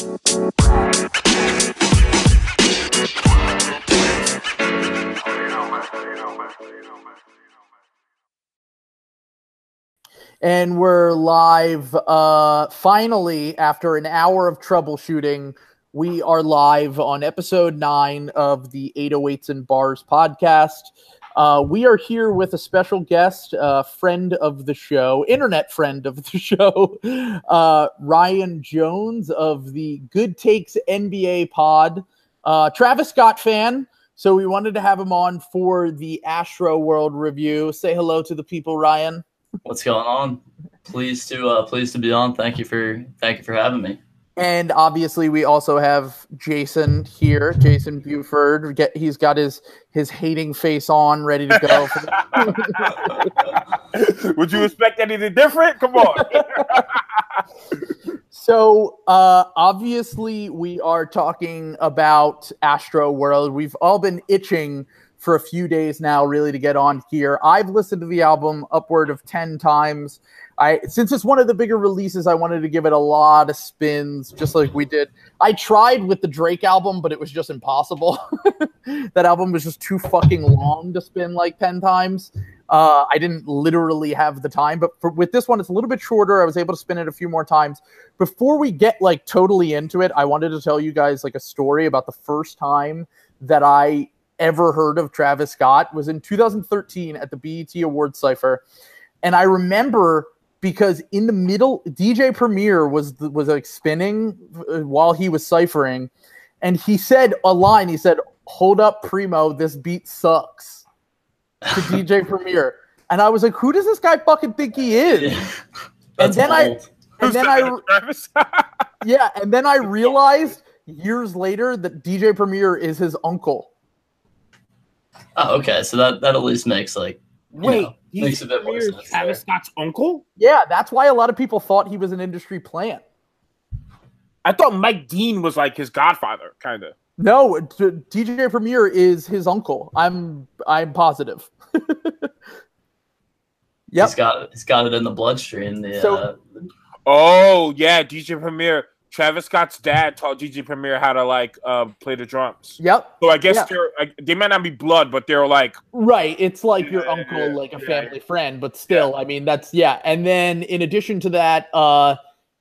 And we're live. Uh, finally, after an hour of troubleshooting, we are live on episode nine of the 808s and Bars podcast. Uh, we are here with a special guest, uh, friend of the show, internet friend of the show, uh, Ryan Jones of the Good Takes NBA pod, uh, Travis Scott fan. So we wanted to have him on for the Astroworld review. Say hello to the people, Ryan. What's going on? Pleased to uh, pleased to be on. Thank you for thank you for having me. And obviously, we also have Jason here, Jason Buford. Get he's got his his hating face on, ready to go. Would you expect anything different? Come on. so, uh, obviously, we are talking about Astroworld. We've all been itching for a few days now, really, to get on here. I've listened to the album upward of 10 times. I since it's one of the bigger releases, I wanted to give it a lot of spins, just like we did. I tried with the Drake album, but it was just impossible. that album was just too fucking long to spin like 10 times. Uh, I didn't literally have the time, but for, with this one, it's a little bit shorter. I was able to spin it a few more times. Before we get like totally into it, I wanted to tell you guys like a story about the first time that I ever heard of Travis Scott was in 2013 at the BET Awards Cipher. And I remember because in the middle, DJ Premier was was like spinning uh, while he was ciphering, and he said a line. He said, "Hold up, Primo, this beat sucks." To DJ Premier, and I was like, "Who does this guy fucking think he is?" and then bold. I, and then I, yeah, and then I realized years later that DJ Premier is his uncle. Oh, okay. So that that at least makes like wait know, makes a bit more sense. Travis Scott's uncle? Yeah, that's why a lot of people thought he was an industry plant. I thought Mike Dean was like his godfather, kind of. No, DJ Premier is his uncle. I'm I'm positive. yep. He's got he's got it in the bloodstream. The, so, uh, oh yeah, DJ Premier. Travis Scott's dad taught DJ Premier how to like uh, play the drums. Yep. So I guess yeah. they're they might not be blood, but they're like right. It's like yeah, your uncle, yeah, like a family friend, but still, I mean, that's yeah. And then in addition to that, uh,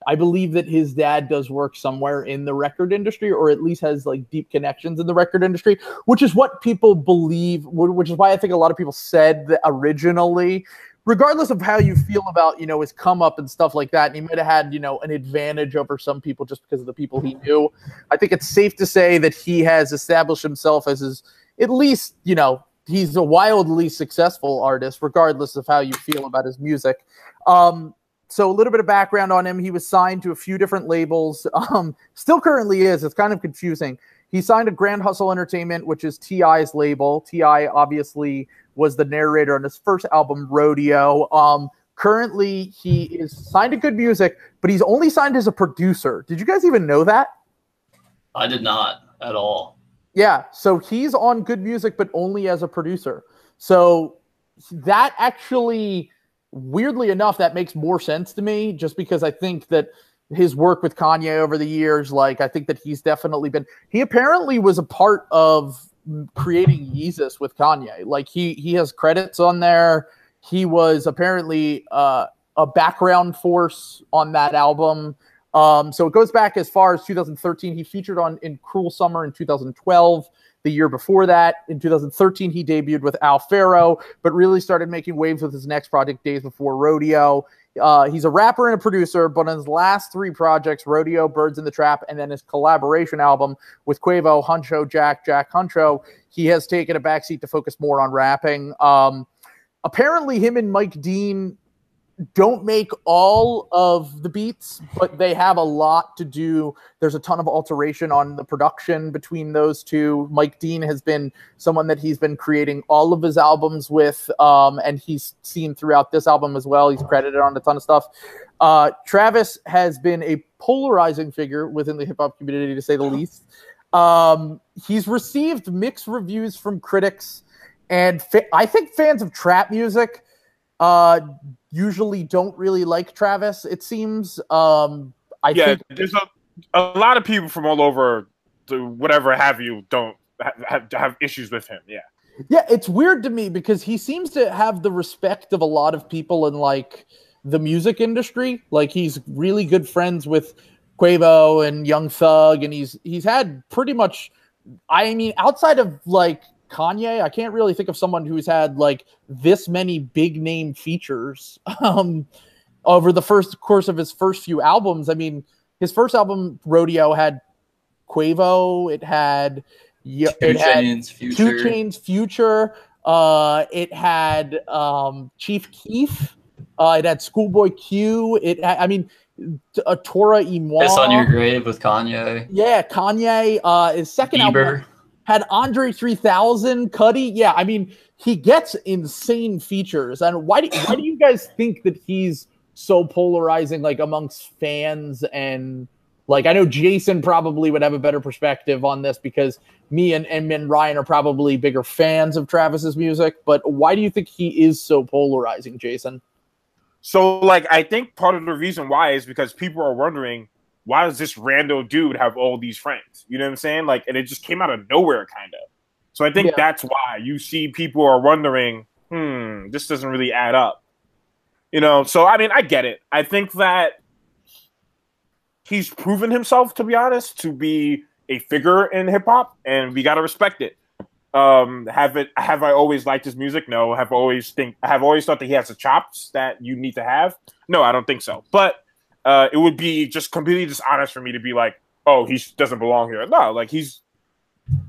I believe that his dad does work somewhere in the record industry, or at least has like deep connections in the record industry, which is what people believe. Which is why I think a lot of people said that originally regardless of how you feel about you know his come up and stuff like that and he might have had you know an advantage over some people just because of the people he knew i think it's safe to say that he has established himself as his at least you know he's a wildly successful artist regardless of how you feel about his music. Um, so a little bit of background on him. He was signed to a few different labels. Um, still currently is. It's kind of confusing he signed to grand hustle entertainment which is T.I.'s label ti obviously was the narrator on his first album, Rodeo. Um, currently, he is signed to Good Music, but he's only signed as a producer. Did you guys even know that? I did not at all. Yeah, so he's on Good Music, but only as a producer. So that actually, weirdly enough, that makes more sense to me just because I think that his work with Kanye over the years, like I think that he's definitely been. He apparently was a part of creating Yeezus with Kanye. Like he he has credits on there. He was apparently uh, a background force on that album. Um, so it goes back as far as 2013. He featured on in Cruel Summer in 2012. The year before that, in 2013, he debuted with Owl Pharaoh, but really started making waves with his next project, Days Before Rodeo. Uh, he's a rapper and a producer, but on his last three projects, Rodeo, Birds in the Trap, and then his collaboration album with Quavo, Huncho, Jack, Jack Huncho, he has taken a backseat to focus more on rapping. Um, apparently, him and Mike Dean don't make all of the beats, but they have a lot to do. There's a ton of alteration on the production between those two. Mike Dean has been someone that he's been creating all of his albums with, um, and he's seen throughout this album as well. He's credited on a ton of stuff. Uh, Travis has been a polarizing figure within the hip hop community, to say the least. Um, he's received mixed reviews from critics, and fa- I think fans of trap music uh, usually don't really like Travis. It seems. Um, I yeah, think there's a a lot of people from all over, the whatever have you, don't have, have issues with him. Yeah. Yeah, it's weird to me because he seems to have the respect of a lot of people in like the music industry. Like he's really good friends with Quavo and Young Thug, and he's he's had pretty much. I mean, outside of like Kanye, I can't really think of someone who's had like this many big name features um, over the first course of his first few albums. I mean, his first album, Rodeo, had Quavo. It had yeah, it Two had Future. 2 Chainz Future. Uh, it had um, Chief Keef. Uh, it had Schoolboy Q. It, had, I mean, a Toro y Moi. Piss on your grave with Kanye. Yeah, Kanye. Uh, his second album Bieber. Had Andre 3000, Cudi. Yeah, I mean, he gets insane features. And why do why do you guys think that he's so polarizing, like amongst fans and like I know Jason probably would have a better perspective on this because me and, and, and Ryan are probably bigger fans of Travis's music, but why do you think he is so polarizing, Jason? So, like, I think part of the reason why is because people are wondering why does this random dude have all these friends? You know what I'm saying? Like, and it just came out of nowhere, kind of. So I think Yeah. that's why you see people are wondering, hmm, this doesn't really add up. You know, so I mean, I get it. I think that he's proven himself, to be honest, to be a figure in hip hop, and we gotta respect it. Um, have it? Have I always liked his music? No. Have always think? I have always thought that he has the chops that you need to have? No, I don't think so. But uh, it would be just completely dishonest for me to be like, oh, he doesn't belong here. No, like he's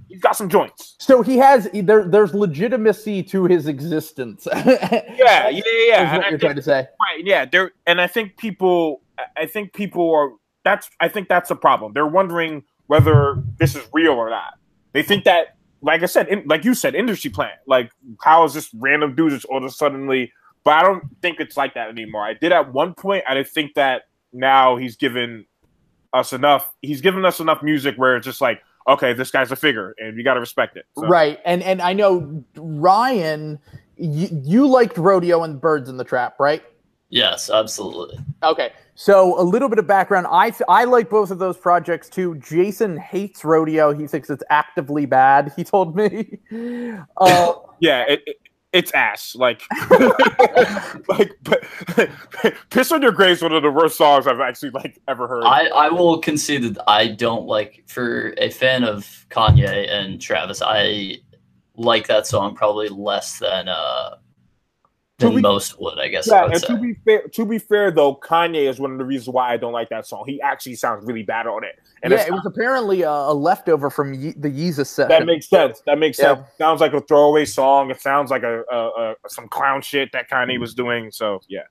he's got some joints. So he has there. There's legitimacy to his existence. yeah, Yeah, yeah, what I you're think- trying to say. Right. Yeah. There, and I think people, I think people are. That's. I think that's the problem. They're wondering whether this is real or not. They think that, like I said, in, like you said, industry plan. Like, how is this random dude just all of a suddenly? But I don't think it's like that anymore. I did at one point. I did think that now he's given us enough. He's given us enough music where it's just like, okay, this guy's a figure, and you got to respect it. So- Right, and and I know Ryan, you, you liked Rodeo and Birds in the Trap, right? Yes, absolutely. Okay, so a little bit of background. I I like both of those projects too. Jason hates Rodeo. He thinks it's actively bad. He told me. Uh, Yeah, it, it, it's ass. Like, like, but, "Piss on Your Grave" is one of the worst songs I've actually like ever heard. I, I will concede that I don't like for a fan of Kanye and Travis. I like that song probably less than uh To than be- most would. I guess yeah, would and say. to be fair, to be fair though, Kanye is one of the reasons why I don't like that song. He actually sounds really bad on it, and yeah, it was apparently a, a leftover from Ye- the Yeezus set. that makes sense. That makes Yeah. sense. Sounds like a throwaway song. It sounds like a, a, a some clown shit that Kanye was doing. So yeah,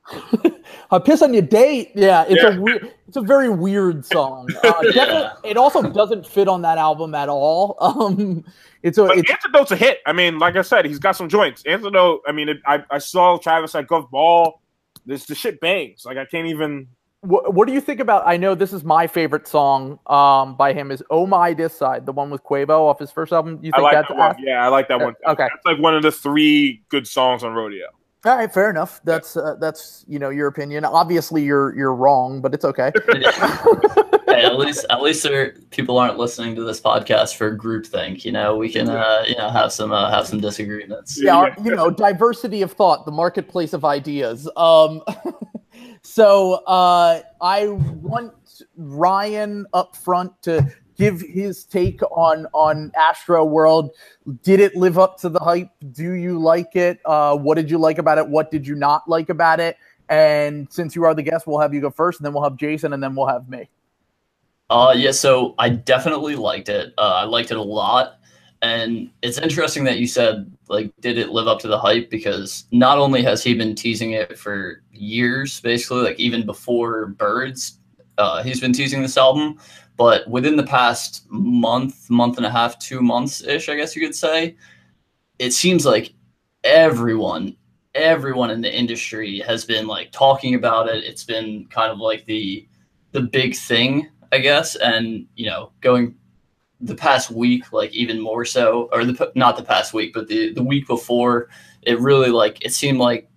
Uh, piss on your date. Yeah, it's Yeah. a weird, it's a very weird song. Uh, Yeah. it also doesn't fit on that album at all. Um, it's a but it's Antidote's a hit. I mean, like I said, he's got some joints. Antidote. I mean, it, I I saw Travis at Gov Ball. This the shit bangs. Like I can't even. What, what do you think about? I know this is my favorite song um, by him is "Oh My Dis Side," the one with Quavo off his first album. You I think like that's that one. Yeah, I like that Uh, one. okay. that's like one of the three good songs on Rodeo. All right, fair enough. That's uh, that's you know your opinion. Obviously, you're you're wrong, but it's okay. hey, at least at least there people aren't listening to this podcast for groupthink. You know, we can uh, you know have some uh, have some disagreements. yeah, our- you know, diversity of thought, the marketplace of ideas. Um, so uh, I want Ryan up front to give his take on on Astroworld. Did it live up to the hype? Do you like it? Uh, what did you like about it? What did you not like about it? And since you are the guest, we'll have you go first, and then we'll have Jason, and then we'll have me. Uh, yeah, so I definitely liked it. Uh, I liked it a lot. And it's interesting that you said, like, did it live up to the hype? Because not only has he been teasing it for years, basically, like even before Birds, uh, he's been teasing this album. But within the past month, month and a half, two months ish, I guess you could say, it seems like everyone, everyone in the industry has been like talking about it. It's been kind of like the the big thing I guess, and you know, going the past week, like even more so, or the not the past week, but the the week before, it really like it seemed like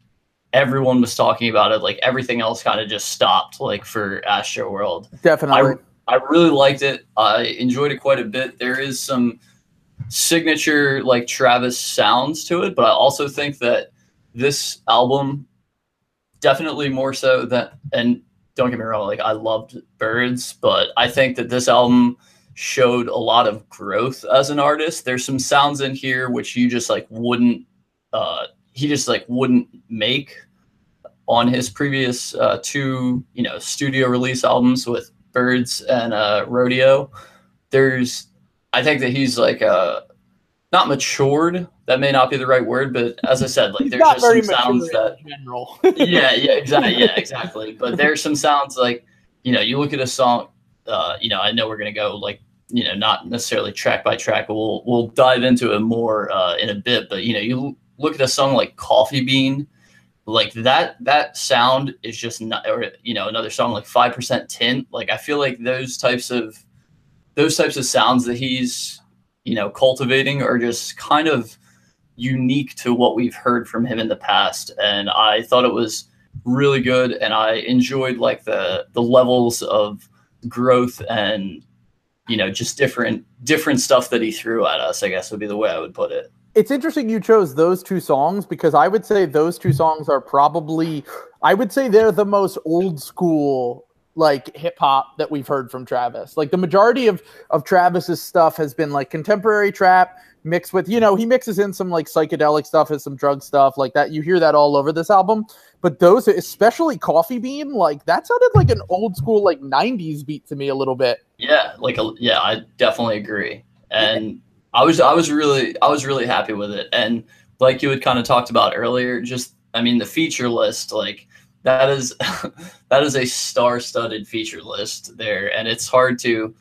everyone was talking about it. Like everything else kind of just stopped, like for Astroworld. Definitely. I really liked it. I enjoyed it quite a bit. There is some signature like Travis sounds to it, but I also think that this album definitely more so than and don't get me wrong, like I loved Birds, but I think that this album showed a lot of growth as an artist. There's some sounds in here which you just like wouldn't uh he just like wouldn't make on his previous uh two, you know, studio release albums with Birds and uh Rodeo. There's I think that he's like uh not matured. That may not be the right word, but as I said, like there's just some sounds that general. yeah, yeah, exactly, yeah, exactly. But there's some sounds like you know, you look at a song. Uh, you know, I know we're gonna go like you know, not necessarily track by track, but we'll we'll dive into it more uh, in a bit. But you know, you look at a song like Coffee Bean, like that that sound is just not, or you know, another song like Five Percent Tint. Like I feel like those types of those types of sounds that he's you know cultivating are just kind of unique to what we've heard from him in the past and i thought it was really good and i enjoyed like the the levels of growth and you know just different different stuff that he threw at us i guess would be the way i would put it it's interesting you chose those two songs because I would say those two songs are probably I would say they're the most old school like hip hop that we've heard from Travis. Like the majority of of Travis's stuff has been like contemporary trap mixed with, you know, he mixes in some like psychedelic stuff and some drug stuff like that. You hear that all over this album. But those especially Coffee Bean, like that sounded like an old school like 90s beat to me a little bit. yeah like a, yeah i definitely agree and i was i was really i was really happy with it. And like you had kind of talked about earlier just i mean the feature list like that is that is a star-studded feature list there. And it's hard to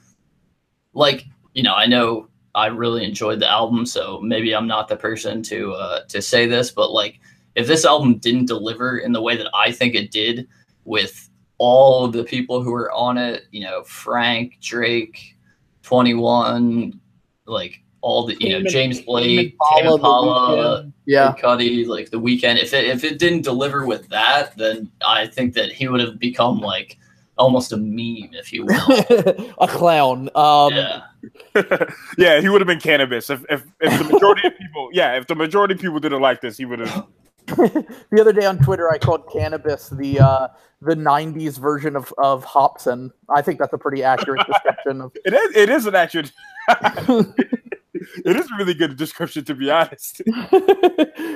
like you know i know i really enjoyed the album so maybe i'm not the person to uh to say this but like if this album didn't deliver in the way that i think it did with all the people who were on it you know frank drake 21 like all the you know james Tame blake Impala, Tame Impala, Yeah. Kid Cudi, like the Weeknd. If it if it didn't deliver with that, then I think that he would have become like almost a meme, if you will. a clown. Um yeah, yeah, he would have been Canibus if, if if the majority of people. Yeah, if the majority of people didn't like this, he would have. the other day on Twitter, I called Canibus the uh, the '90s version of of Hopsin. I think that's a pretty accurate description of. It is. It is an actual. It is a really good description, to be honest.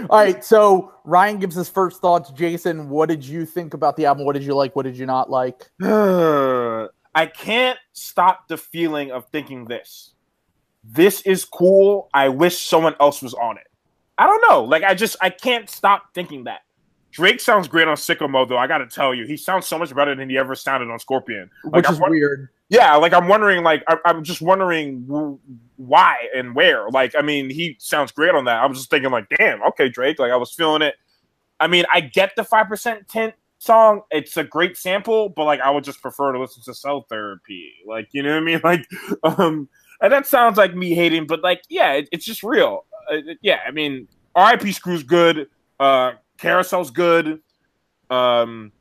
All right, so Ryan gives his first thoughts. Jason, what did you think about the album? What did you like? What did you not like? I can't stop the feeling of thinking this. This is cool. I wish someone else was on it. I don't know. Like I just I can't stop thinking that. Drake sounds great on Sicko Mode, though. I got to tell you, he sounds so much better than he ever sounded on Scorpion. Like, Which I'm is won- weird. Yeah, like I'm wondering, like I, I'm just wondering w- why and where. Like, I mean, he sounds great on that. I was just thinking, like, damn, okay, Drake. Like, I was feeling it. I mean, I get the five percent tint song. It's a great sample, but like, I would just prefer to listen to Cell Therapy. Like, you know what I mean? Like, um, and that sounds like me hating, but like, yeah, it, it's just real. Uh, yeah, I mean, R.I.P. Screw's good. Uh, Carousel's good. Um,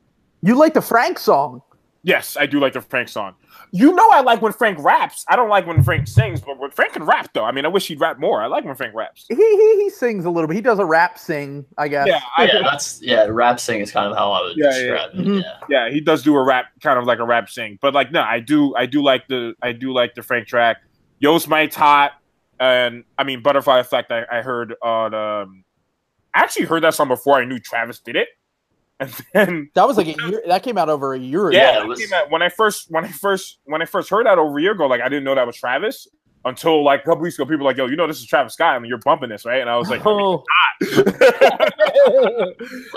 You like the Frank song? Yes, I do like the Frank song. You know, I like when Frank raps. I don't like when Frank sings, but when Frank can rap, though. I mean, I wish he'd rap more. I like when Frank raps. He he, he sings a little bit. He does a rap sing, I guess. Yeah, I, yeah, that's yeah. Rap sing is kind of how I would Yeah, yeah. describe it. Mhm. Yeah, yeah, he does do a rap, kind of like a rap sing. But like, no, I do, I do like the, I do like the Frank track. Yosemite's hot, and I mean, Butterfly Effect. I, I heard on, um, I actually heard that song before I knew Travis did it, and then That was like a year. That came out over a year ago. Yeah, Yeah, it that was- out- when I first when I first when I first heard that over a year ago, like I didn't know that was Travis until like a couple weeks ago. People were like, "Yo, you know this is Travis Scott, I mean, you're bumping this, right?" And I was like, Oh.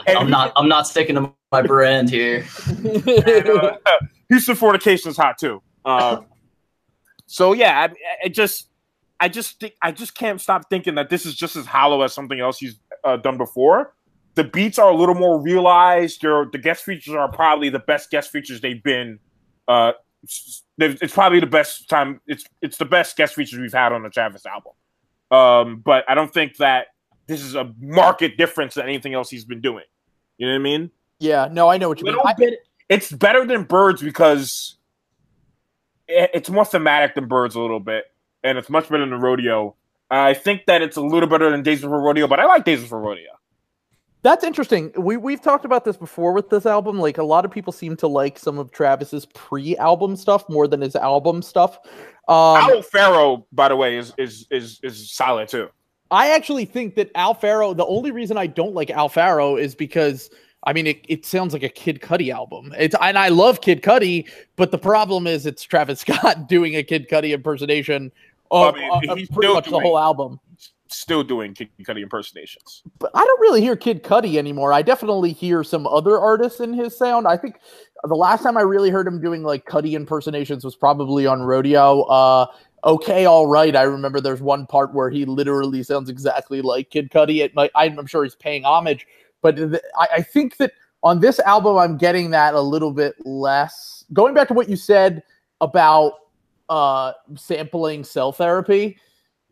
I'm not I'm not sticking to my brand here. And, uh, Houstonfornication is hot too. Um, so yeah, I, I just I just think I just can't stop thinking that this is just as hollow as something else he's uh, done before. The beats are a little more realized. The guest features are probably the best guest features they've been. Uh, it's, it's probably the best time. It's it's the best guest features we've had on the Travis album. Um, but I don't think that this is a market difference than anything else he's been doing. You know what I mean? yeah, no, I know what you mean. Little I, bit. It's better than Birds because it, it's more thematic than Birds a little bit, and it's much better than the Rodeo. I think that it's a little better than Days for Rodeo, but I like Days for Rodeo. That's interesting. We we've talked about this before with this album. Like a lot of people seem to like some of Travis's pre-album stuff more than his album stuff. Um, Owl Pharaoh, by the way, is is is is solid too. I actually think that Owl Pharaoh. The only reason I don't like Owl Pharaoh is because I mean it, it sounds like a Kid Cudi album. It's and I love Kid Cudi, but the problem is it's Travis Scott doing a Kid Cudi impersonation of, I mean, of pretty much the whole album still doing Kid Cudi impersonations. But I don't really hear Kid Cudi anymore. I definitely hear some other artists in his sound. I think the last time I really heard him doing like Cudi impersonations was probably on Rodeo. Uh, okay, all right. I remember there's one part where he literally sounds exactly like Kid Cudi. It might, I'm sure he's paying homage, but th- I, I think that on this album, I'm getting that a little bit less. Going back to what you said about uh, sampling cell therapy.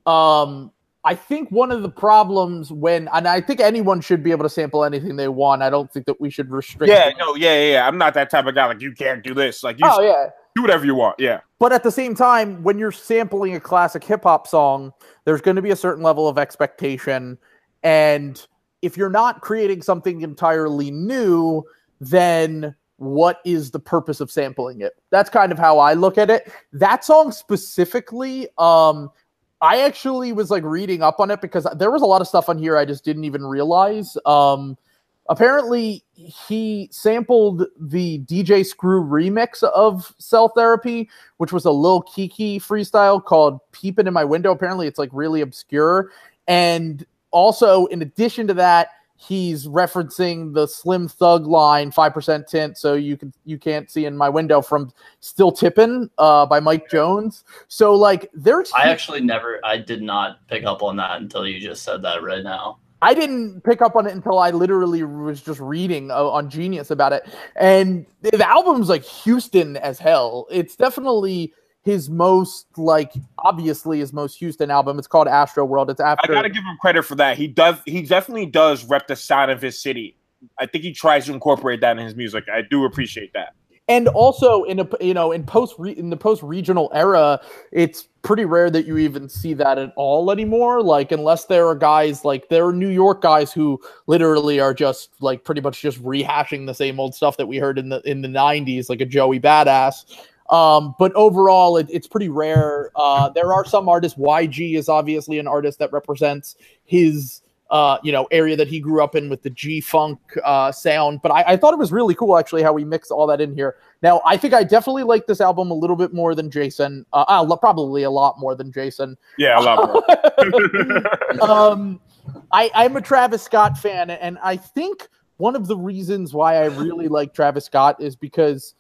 Um, I think one of the problems when, and I think anyone should be able to sample anything they want. I don't think that we should restrict. Yeah, them. no, yeah, yeah, yeah. I'm not that type of guy. Like you can't do this. Like you, oh yeah, do whatever you want. Yeah. But at the same time, when you're sampling a classic hip hop song, there's going to be a certain level of expectation, and if you're not creating something entirely new, then what is the purpose of sampling it? That's kind of how I look at it. That song specifically, um, I actually was like reading up on it because there was a lot of stuff on here I just didn't even realize. Um, apparently, he sampled the DJ Screw remix of Cell Therapy, which was a Lil Keke freestyle called Peeping in My Window. Apparently, it's like really obscure. And also, in addition to that, he's referencing the Slim Thug line, five percent tint, so you can you can't see in my window from Still Tippin' uh, by Mike Jones. So like there's I actually never I did not pick up on that until you just said that right now. I didn't pick up on it until I literally was just reading uh, on Genius about it, and the album's like Houston as hell. It's definitely his most like obviously his most Houston album. It's called Astroworld. It's after I gotta give him credit for that. He does he definitely does rep the sound of his city. I think he tries to incorporate that in his music. I do appreciate that. And also in a you know in post in the post regional era, it's pretty rare that you even see that at all anymore. Like unless there are guys like there are New York guys who literally are just like pretty much just rehashing the same old stuff that we heard in the in the '90s, like a Joey Badass. Um, but overall, it, it's pretty rare. Uh, there are some artists. YG is obviously an artist that represents his, uh, you know, area that he grew up in with the G Funk uh, sound. But I, I, thought it was really cool actually how we mix all that in here. Now, I think I definitely like this album a little bit more than Jason. Uh, uh probably a lot more than Jason. Yeah, a lot more. um, I, I'm a Travis Scott fan, and I think one of the reasons why I really like Travis Scott is because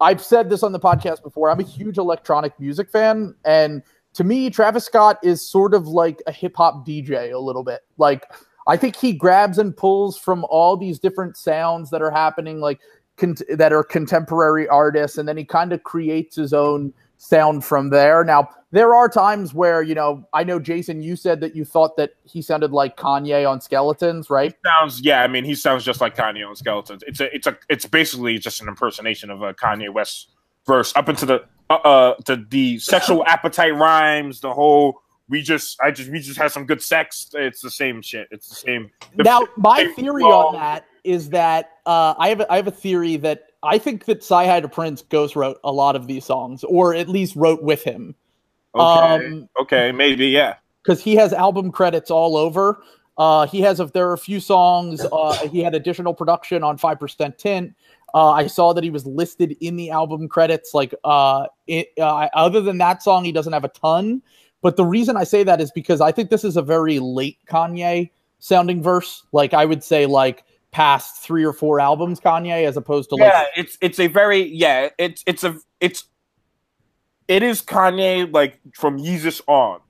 I've said this on the podcast before. I'm a huge electronic music fan, and to me, Travis Scott is sort of like a hip hop DJ a little bit. Like I think he grabs and pulls from all these different sounds that are happening, like con- that are contemporary artists, and then he kind of creates his own sound from there. Now, there are times where, you know, I know Jason, you said that you thought that he sounded like Kanye on Skeletons, right? He sounds yeah, I mean, he sounds just like Kanye on Skeletons. It's a it's a it's basically just an impersonation of a Kanye West verse up into the uh, uh to the sexual appetite rhymes, the whole we just I just we just had some good sex. It's the same shit. It's the same. The now, my theory on that is that uh, I have a, I have a theory that I think that CyHi Prince ghost wrote a lot of these songs, or at least wrote with him. Okay. Um, okay, maybe, yeah. Because he has album credits all over. Uh, he has, if there are a few songs, uh, he had additional production on 5% Tint. Uh, I saw that he was listed in the album credits. Like, uh, it, uh, other than that song, he doesn't have a ton. But the reason I say that is because I think this is a very late Kanye sounding verse. Like, I would say, like, past three or four albums Kanye as opposed to yeah, like it's it's a very yeah it's it's a it's it is Kanye like from Yeezus on.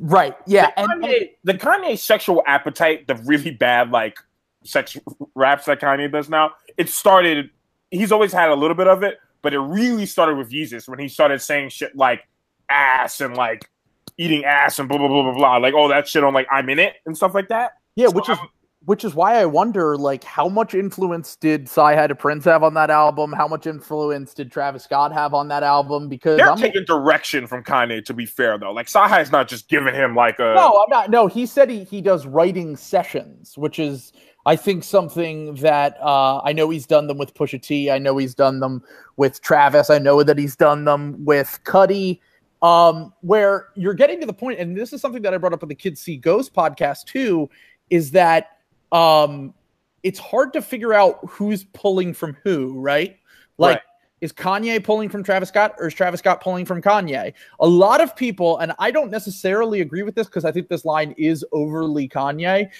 Right. Yeah. The Kanye, and, the Kanye sexual appetite, the really bad like sex raps that Kanye does now, it started. He's always had a little bit of it, but it really started with Yeezus when he started saying shit like ass and like eating ass and blah blah blah blah blah, like all that shit on like I'm in it and stuff like that. Yeah, so which is which is why I wonder, like, how much influence did CyHi the Prynce have on that album? How much influence did Travis Scott have on that album? Because They're I'm taking direction from Kanye. To be fair, though, like CyHi's not just giving him like a no, I'm not. No, he said he he does writing sessions, which is I think something that uh, I know he's done them with Pusha T. I know he's done them with Travis. I know that he's done them with Cudi. Um, where you're getting to the point, and this is something that I brought up on the Kids See Ghost podcast too, is that um, it's hard to figure out who's pulling from who, right? Like, Right. is Kanye pulling from Travis Scott or is Travis Scott pulling from Kanye? A lot of people, and I don't necessarily agree with this because I think this line is overly Kanye.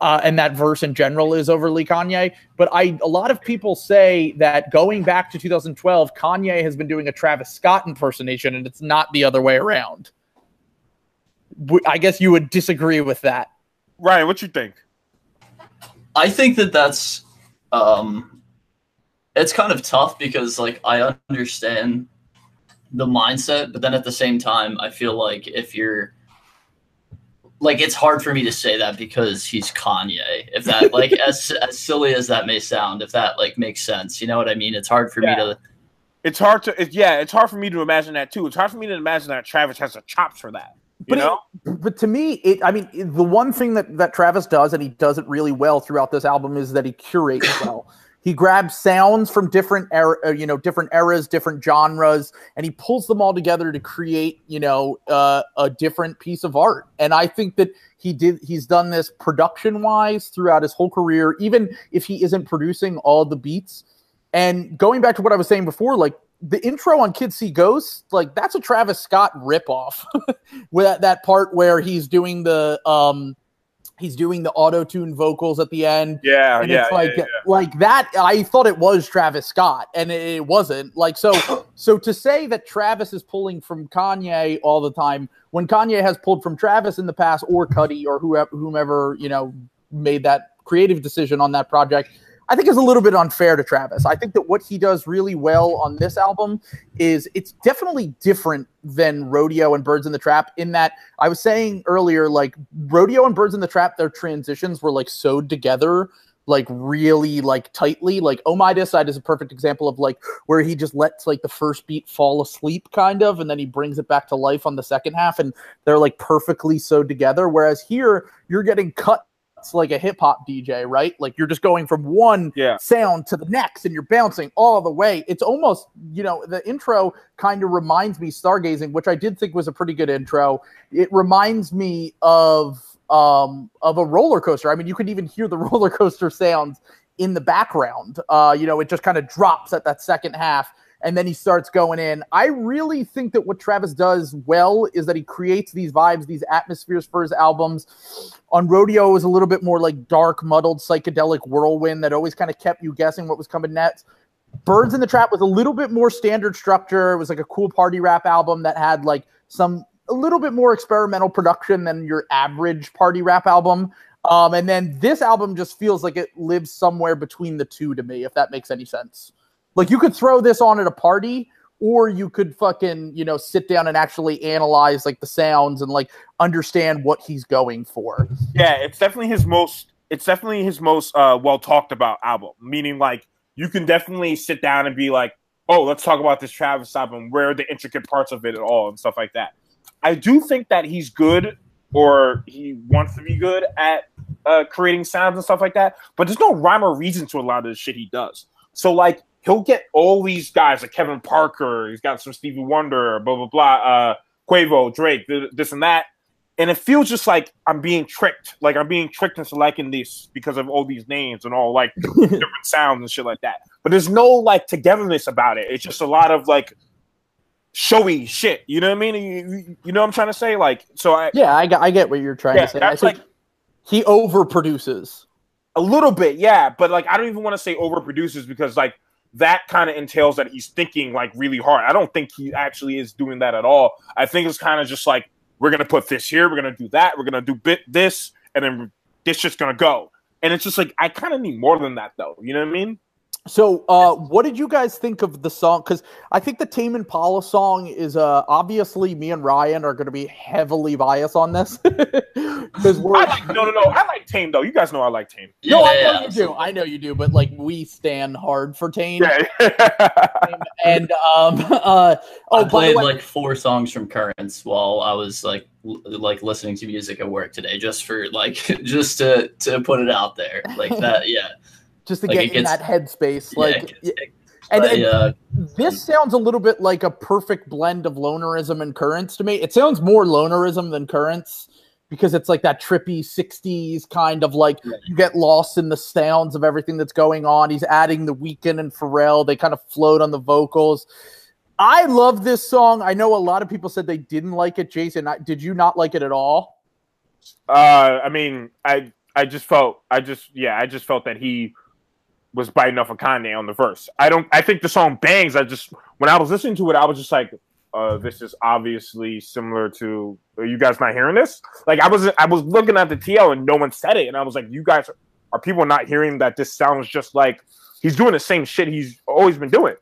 Uh, and that verse in general is overly Kanye, but I a lot of people say that going back to 2012, Kanye has been doing a Travis Scott impersonation, and it's not the other way around. I guess you would disagree with that. Ryan. What you think? I think that that's um it's kind of tough because like I understand the mindset, but then at the same time I feel like if you're like it's hard for me to say that because he's Kanye. If that like as as silly as that may sound, if that like makes sense, you know what I mean? It's hard for Yeah. me to It's hard to, it, yeah, it's hard for me to imagine that too. It's hard for me to imagine that Travis has the chops for that. You But it- But to me, it I mean, the one thing that that Travis does, and he does it really well throughout this album, is that he curates well. He grabs sounds from different era, uh, you know, different eras, different genres, and he pulls them all together to create, you know, uh, a different piece of art. And I think that he did. He's done this production wise throughout his whole career, even if he isn't producing all the beats. And going back to what I was saying before, like the intro on Kids See Ghosts, like that's a Travis Scott ripoff. with that, that part where he's doing the um he's doing the auto tune vocals at the end. Yeah, and yeah, it's like yeah, like that i thought it was travis scott and it, it wasn't. Like so so to say that travis is pulling from kanye all the time when kanye has pulled from travis in the past or Cudi or whoever whomever you know made that creative decision on that project i think is a little bit unfair to travis. I think that what he does really well on this album is it's definitely different than rodeo and birds in the trap in that i was saying earlier like rodeo and birds in the trap their transitions were like sewed together like really like tightly. Like oh my side is a perfect example of like where he just lets like the first beat fall asleep kind of and then he brings it back to life on the second half and they're like perfectly sewed together. Whereas here you're getting cuts like a hip hop DJ right? Like you're just going from one yeah. sound to the next and you're bouncing all the way. It's almost you know the intro kind of reminds me stargazing which i did think was a pretty good intro. It reminds me of um of a roller coaster. I mean you could even hear the roller coaster sounds in the background. Uh you know it just kind of drops at that second half and then he starts going in. I really think that what travis does well is that he creates these vibes these atmospheres for his albums. On rodeo was a little bit more like dark muddled psychedelic whirlwind that always kind of kept you guessing what was coming next. Birds in the trap was a little bit more standard structure. It was like a cool party rap album that had like some a little bit more experimental production than your average party rap album. Um, and then this album just feels like it lives somewhere between the two to me if that makes any sense like you could throw this on at a party or you could fucking you know sit down and actually analyze like the sounds and like understand what he's going for Yeah, it's definitely his most. It's definitely his most uh, well talked about album. Meaning, like you can definitely sit down and be like, "Oh, let's talk about this Travis album. Where the intricate parts of it at all and stuff like that." I do think that he's good, or he wants to be good at uh, creating sounds and stuff like that. But there's no rhyme or reason to a lot of the shit he does. So, like, he'll get all these guys, like Kevin Parker. He's got some Stevie Wonder, blah blah blah, uh, Quavo, Drake, th- this and that and it feels just like I'm being tricked. Like I'm being tricked into liking this because of all these names and all like different sounds and shit like that. But there's no like togetherness about it. It's just a lot of like showy shit. You know what I mean? You, you- know what I'm trying to say? Like, so I yeah i, get- I get what you're trying yeah, to say I think like he overproduces a little bit, yeah. But like I don't even want to say overproduces because like that kind of entails that he's thinking like really hard. I don't think he actually is doing that at all. I think it's kind of just like we're gonna put this here, we're gonna do that, we're gonna do bit this, and then this just gonna go. And it's just like I kind of need more than that though. You know what I mean? So, uh, what did you guys think of the song? Because I think the Tame Impala song is uh, obviously me and Ryan are going to be heavily biased on this because we're I like, no, no, no. I like Tame though. You guys know I like Tame. Yeah, no, I yeah, know you do. I know you do, but like we stand hard for Tame, Yeah. and um, uh, oh, I played way, like four songs from Currents while I was like l- like listening to music at work today, just for like just to to put it out there, like that. Yeah, just to like, get it in gets- that headspace, like. it gets- yeah, it- and, but, and uh, this sounds a little bit like a perfect blend of lonerism and currents to me. It sounds more lonerism than currents because it's like that trippy 60s kind of like Right. you get lost in the sounds of everything that's going on. He's adding the Weeknd and Pharrell. They kind of float on the vocals. I love this song. I know a lot of people said they didn't like it. Jason, I- did you not like it at all? Uh, I mean, I I just felt I just yeah I just felt that he was biting off a Kanye on the verse. I don't. I think the song bangs. I just when I was listening to it, I was just like, uh, this is obviously similar to. Are you guys not hearing this? Like I was I was looking at the TL and no one said it, and I was like, you guys are people not hearing that this sounds just like he's doing the same shit he's always been doing.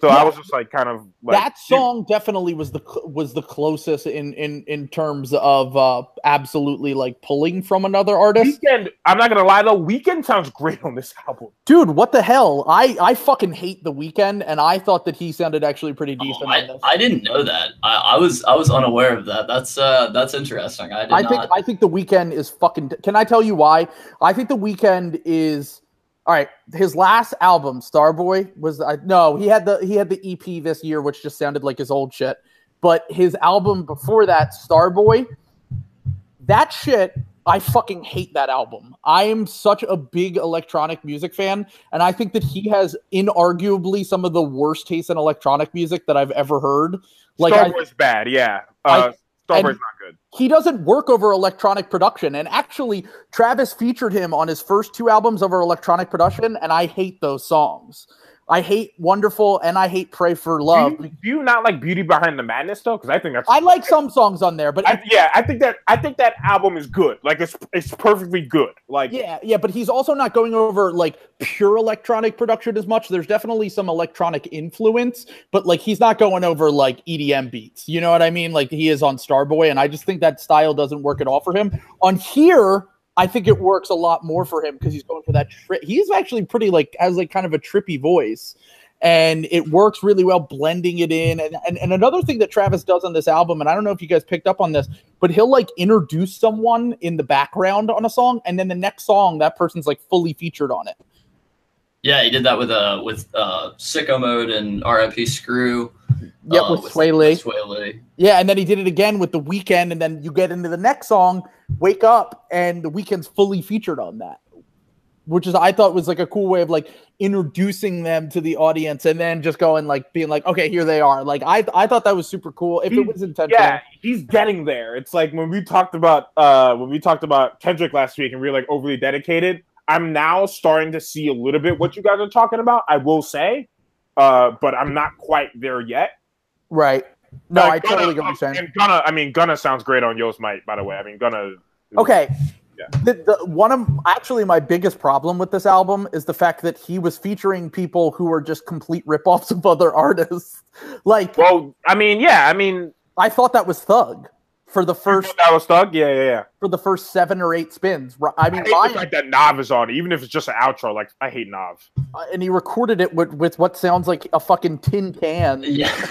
So I was just like, kind of like that song definitely was the was the closest in in in terms of uh absolutely like pulling from another artist. Weeknd. I'm not gonna lie though. Weeknd sounds great on this album. Dude, what the hell? I I fucking hate the Weeknd, and I thought that he sounded actually pretty oh, decent I, on this. I didn't know that. I, I was I was unaware of that. That's uh that's interesting. I did I not. think I think the Weeknd is fucking. Can I tell you why? I think the Weeknd is all right. His last album, Starboy, was I no. He had the he had the EP this year, which just sounded like his old shit. But his album before that, Starboy, that shit. I fucking hate that album. I am such a big electronic music fan, and I think that he has inarguably some of the worst taste in electronic music that I've ever heard. Like I, Starboy's bad, yeah. Uh, Starboy's and- not good. he doesn't work over electronic production. And actually, Travis featured him on his first two albums over electronic production, and I hate those songs. I hate Wonderful and I hate Pray for Love. Do you, do you not like Beauty Behind the Madness though? Because I think that's I like some songs on there, but I, yeah, I think that I think that album is good. Like it's it's perfectly good. Like yeah, yeah, but he's also not going over like pure electronic production as much. There's definitely some electronic influence, but like he's not going over like EDM beats. You know what I mean? Like he is on Starboy, and I just think that style doesn't work at all for him. On here, I think it works a lot more for him because he's going for that. He's actually pretty like has like kind of a trippy voice. And it works really well blending it in. And, and and another thing that Travis does on this album, and I don't know if you guys picked up on this, but he'll like introduce someone in the background on a song, and then the next song that person's like fully featured on it. Yeah, he did that with uh with uh Sicko Mode and RIP Screw. Yep, uh, with Swae Lee. with Swae Lee. Yeah, and then he did it again with the Weeknd, and then you get into the next song, Wake Up, and the Weeknd's fully featured on that. Which is I thought was like a cool way of like introducing them to the audience and then just going like being like, okay, here they are. Like I I thought that was super cool. If it was intentional. yeah, he's getting there. It's like when we talked about uh when we talked about Kendrick last week and we were like overly dedicated. I'm now starting to see a little bit what you guys are talking about. I will say, uh, but I'm not quite there yet. Right. No, Uh, I Gunna- totally get what you're saying. And Gunna, I mean, Gunna sounds great on Yosemite, by the way. I mean, Gunna. Okay. Yeah. The, the one of actually my biggest problem with this album is the fact that he was featuring people who are just complete ripoffs of other artists. Like Well, I mean, yeah, I mean, I thought that was Thug for the first that was Thug. Yeah, yeah, yeah. for the first seven or eight spins. Ri- I I mean, hate the fact that Nav is on even if it's just an outro. Like, I hate Nav. uh, and he recorded it with, with what sounds like a fucking tin can. Yeah.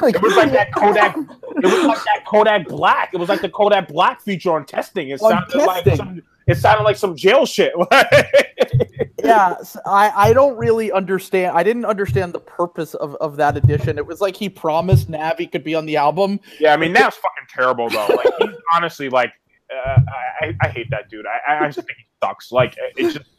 like, It was like that Kodak. It was like that Kodak Black. It was like the Kodak Black feature on testing. It On sounded like testing. some. It sounded like some jail shit. yeah, I, I don't really understand. I didn't understand the purpose of, of that edition. It was like he promised Navi could be on the album. yeah, I mean, Nav's fucking terrible though. Like, he's honestly like, uh, I, I hate that dude. I, I just think he sucks. Like, it's just.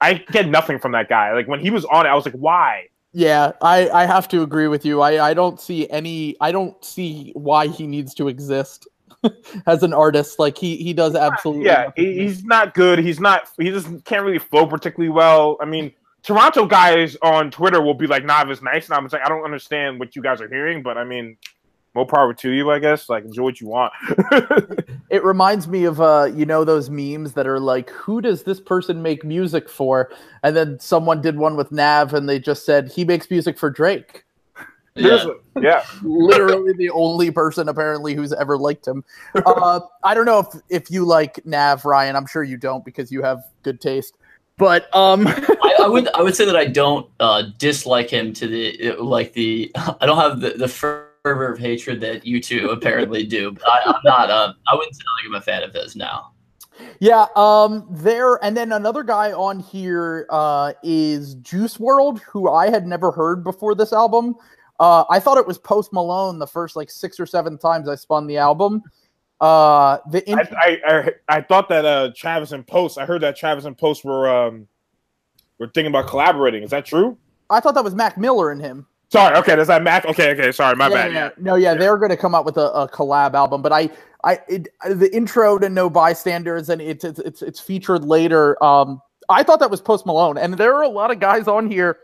I get nothing from that guy. Like when he was on it, I was like, why? Yeah, I, I have to agree with you. I, I don't see any. I don't see why he needs to exist as an artist. Like he he does absolutely. Yeah, nothing. he's not good. He's not. He just can't really flow particularly well. I mean, Toronto guys on Twitter will be like, "Nav is nice," and I'm like, I don't understand what you guys are hearing, but I mean, more power to you, I guess. Like enjoy what you want. it reminds me of uh, you know, those memes that are like, who does this person make music for? And then someone did one with Nav and they just said he makes music for Drake. Yeah. yeah. Literally the only person apparently who's ever liked him. Uh, I don't know if if you like Nav, Ryan. I'm sure you don't because you have good taste. But um I, I would I would say that I don't uh, dislike him to the like the I don't have the the fervor of hatred that you two apparently do. But I, I'm not. Uh, I wouldn't say like I'm a fan of his now. Yeah, um, there and then another guy on here uh, is Juice WRLD, who I had never heard before this album. Uh, I thought it was Post Malone the first like six or seven times I spun the album. Uh, the in- I, I, I I thought that uh Travis and Post. I heard that Travis and Post were um were thinking about collaborating. Is that true? I thought that was Mac Miller and him. Sorry. Okay, does that Mac? Okay, okay. Sorry, my yeah, bad. yeah. Yeah. No, yeah, they're going to come out with a, a collab album, but I, I, it, the intro to No Bystanders and it's it's it's, it's featured later. Um, I thought that was Post Malone, and there are a lot of guys on here.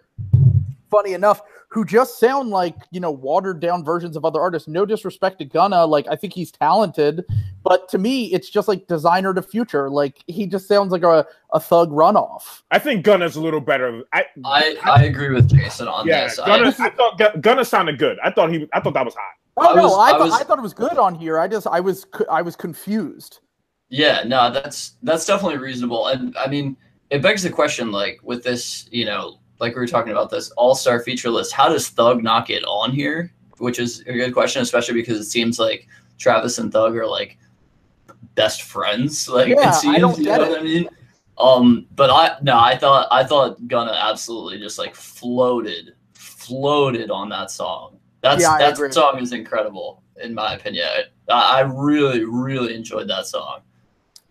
Funny enough, who just sound like you know watered down versions of other artists. No disrespect to Gunna, like I think he's talented, but to me, it's just like designer to future. Like he just sounds like a, a thug runoff. I think Gunna's a little better. I I, I agree with Jason on yeah, this. Gunna, I, I thought Gunna sounded good. I thought he. I thought that was hot. Oh I no, was- I, I thought was- I thought it was good on here. I just I was I was confused. Yeah, no, that's that's definitely reasonable. And I mean, it begs the question, like with this, you know, like we were talking about this all-star feature list, how does Thug not get on here? Which is a good question, especially because it seems like Travis and Thug are like best friends. Like Yeah, I it seems, don't you get know it. what I mean? Um, but I no, I thought I thought Gunna absolutely just like floated, floated on that song. That's Yeah, that song is incredible in my opinion. I, I really, really enjoyed that song.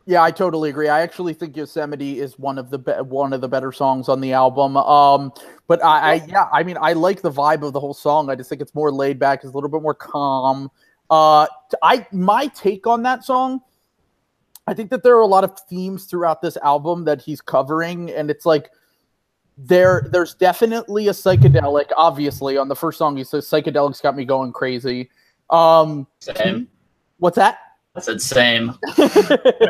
Yeah, I totally agree. I actually think Yosemite is one of the be- one of the better songs on the album. Um, but I, I yeah, I mean, I like the vibe of the whole song. I just think it's more laid back, it's a little bit more calm. Uh, t- I my take on that song, I think that there are a lot of themes throughout this album that he's covering, and it's like there there's definitely a psychedelic. Obviously, on the first song, he says psychedelics got me going crazy. Um, Same. what's that? I said same. yeah,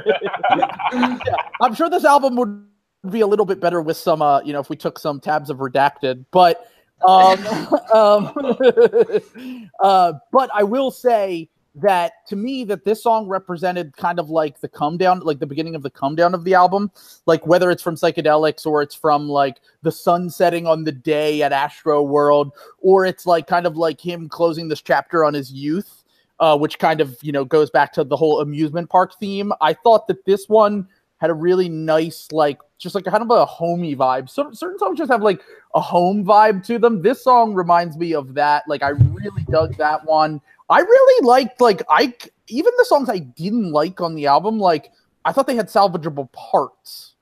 I'm sure this album would be a little bit better with some, uh, you know, if we took some tabs of redacted. But, um, um, uh, but I will say that to me, that this song represented kind of like the come down, like the beginning of the come down of the album. Like whether it's from psychedelics or it's from like the sun setting on the day at Astroworld, or it's like kind of like him closing this chapter on his youth uh, which kind of you know goes back to the whole amusement park theme. I thought that this one had a really nice, like just like kind of a homey vibe. So, certain songs just have like a home vibe to them. This song reminds me of that. Like I really dug that one. I really liked like I even the songs I didn't like on the album. Like I thought they had salvageable parts.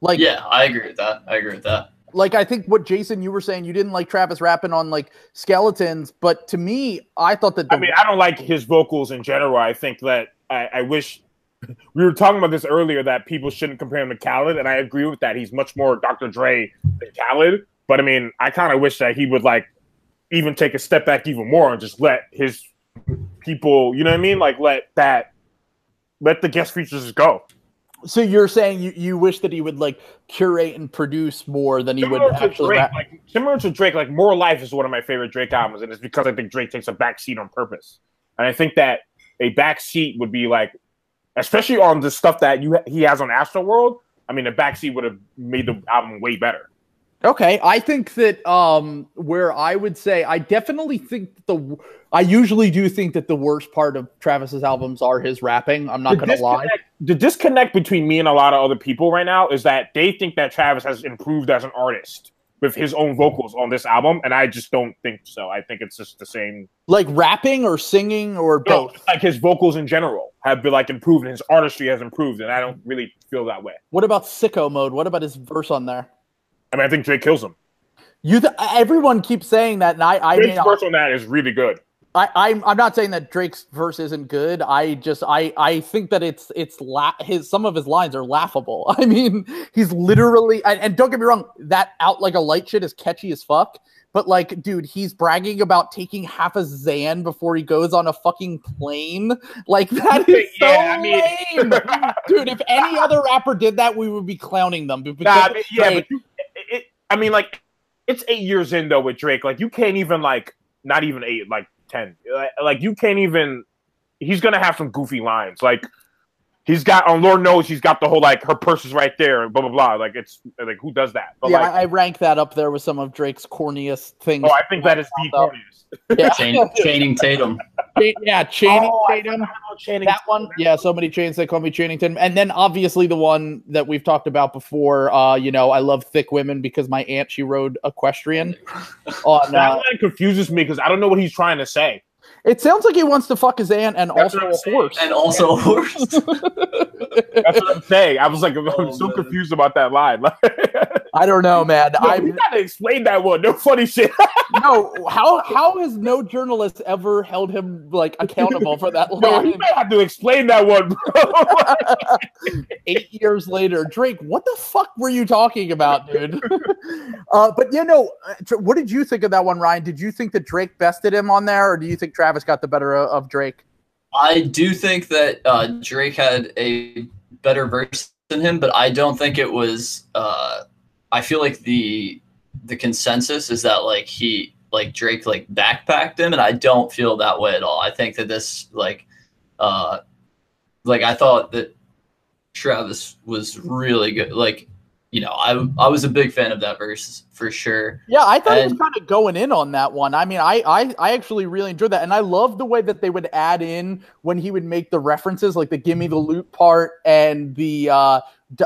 Like Yeah, I agree with that. I agree with that. Like I think what Jason you were saying, you didn't like Travis rapping on like skeletons, but to me, I thought that the I mean, I don't like his vocals in general. I think that I, I wish we were talking about this earlier that people shouldn't compare him to Khaled, and I agree with that. He's much more Dr. Dre than Khaled. But I mean, I kind of wish that he would like even take a step back even more and just let his people, you know what I mean? Like let that let the guest features just go. So you're saying you, you wish that he would like curate and produce more than he would Similar actually Drake, like similar to Drake, like More Life is one of my favorite Drake albums, and it's because I think Drake takes a back seat on purpose. And I think that a back seat would be like, especially on the stuff that you he has on Astroworld. I mean, a back seat would have made the album way better. Okay, I think that um where I would say I definitely think the I usually do think that the worst part of Travis's albums are his rapping. I'm not The gonna lie. The disconnect between me and a lot of other people right now is that they think that Travis has improved as an artist with his own vocals on this album, and I just don't think so. I think it's just the same. Like rapping or singing or No, both. like his vocals in general have been like improved, and his artistry has improved, and I don't really feel that way. What about sicko mode? What about his verse on there? I mean, I think Drake kills him. You th- everyone keeps saying that, and I I Drake's mean verse on that is really good. I, I'm I'm not saying that Drake's verse isn't good. I just I I think that it's it's la- his some of his lines are laughable. I mean, he's literally and, and don't get me wrong, that out like a light shit is catchy as fuck. but like, dude, he's bragging about taking half a Xan before he goes on a fucking plane. Like that is so Yeah, I mean- lame, dude. If any other rapper did that, we would be clowning them. But Nah, I mean, yeah, Drake- but you, I mean, like, it's eight years in though with Drake. Like, you can't even like, not even eight, like ten. Like, like you can't even. He's gonna have some goofy lines. Like, he's got on Lord knows he's got the whole like her purse is right there and blah blah blah. Like, it's like who does that? But yeah, like, I I rank that up there with some of Drake's corniest things. oh, I think that is the Though. corniest. yeah. Chain, chaining Tatum. Yeah, Channing Oh, Tatum. Oh, Channing That one, yeah. So many chains they call me Channing Tatum, and then obviously the one that we've talked about before. Uh, you know, I love thick women because my aunt she rode equestrian. On That uh, line confuses me because I don't know what he's trying to say. it sounds like he wants to fuck his aunt and That's also what a saying. horse. And also a horse. That's what I'm saying. I was like, I'm Oh, so man. confused about that line. I don't know, man. I I gotta explain that one. No funny shit. no. How how has no journalist ever held him like accountable for that no, line? you might have to explain that one, bro. eight years later, Drake, what the fuck were you talking about, dude? uh, but you know, uh, what did you think of that one, Ryan? Did you think that Drake bested him on there, or do you think Travis got the better of, of Drake? I do think that uh, Drake had a better verse than him, but I don't think it was. Uh, I feel like the the consensus is that like he like Drake like backpacked him, and I don't feel that way at all. I think that this like uh like I thought that Travis was really good. Like you know, I I was a big fan of that verse for sure. Yeah, I thought he was kind of going in on that one. I mean, I, I I actually really enjoyed that, and I love the way that they would add in when he would make the references, like the "Give Me the Loot" part and the uh,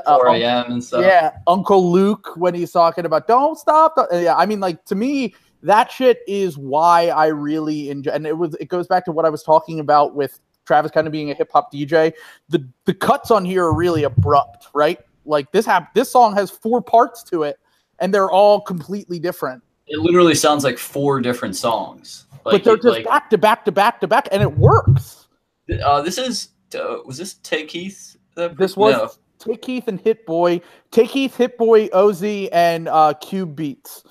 uh, 4 a.m. and stuff. Yeah, Uncle Luke when he's talking about "Don't stop." the-" Yeah, I mean, like to me, that shit is why I really enjoy. And it was it goes back to what I was talking about with Travis kind of being a hip hop DJ. The the cuts on here are really abrupt, right? Like this hap- this song has four parts to it, and they're all completely different. It literally sounds like four different songs. Like, but they're just like, back to back to back to back, and it works. Uh, this is uh, was this Tay Keith? that- This was no. Tay Keith and Hit Boy, Tay Keith, Hit Boy, Ozzy, and uh, Cubeatz.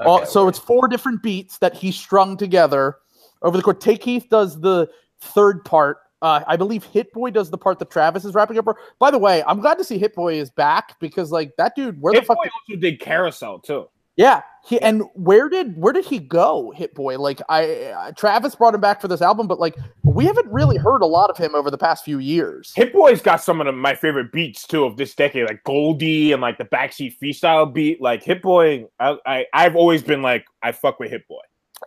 Okay, so word. it's four different beats that he strung together over the course. Tay Keith does the third part. Uh, I believe Hit Boy does the part that Travis is wrapping up. for. By the way, I'm glad to see Hit Boy is back because like that dude, where the Hit fuck? Boy also did Carousel too. yeah, he and where did where did he go? Hit Boy, like I uh, Travis brought him back for this album, but like we haven't really heard a lot of him over the past few years. Hit Boy's got some of the, my favorite beats too of this decade, like Goldie and like the backseat freestyle beat. Like Hit Boy, I, I I've always been like I fuck with Hit Boy.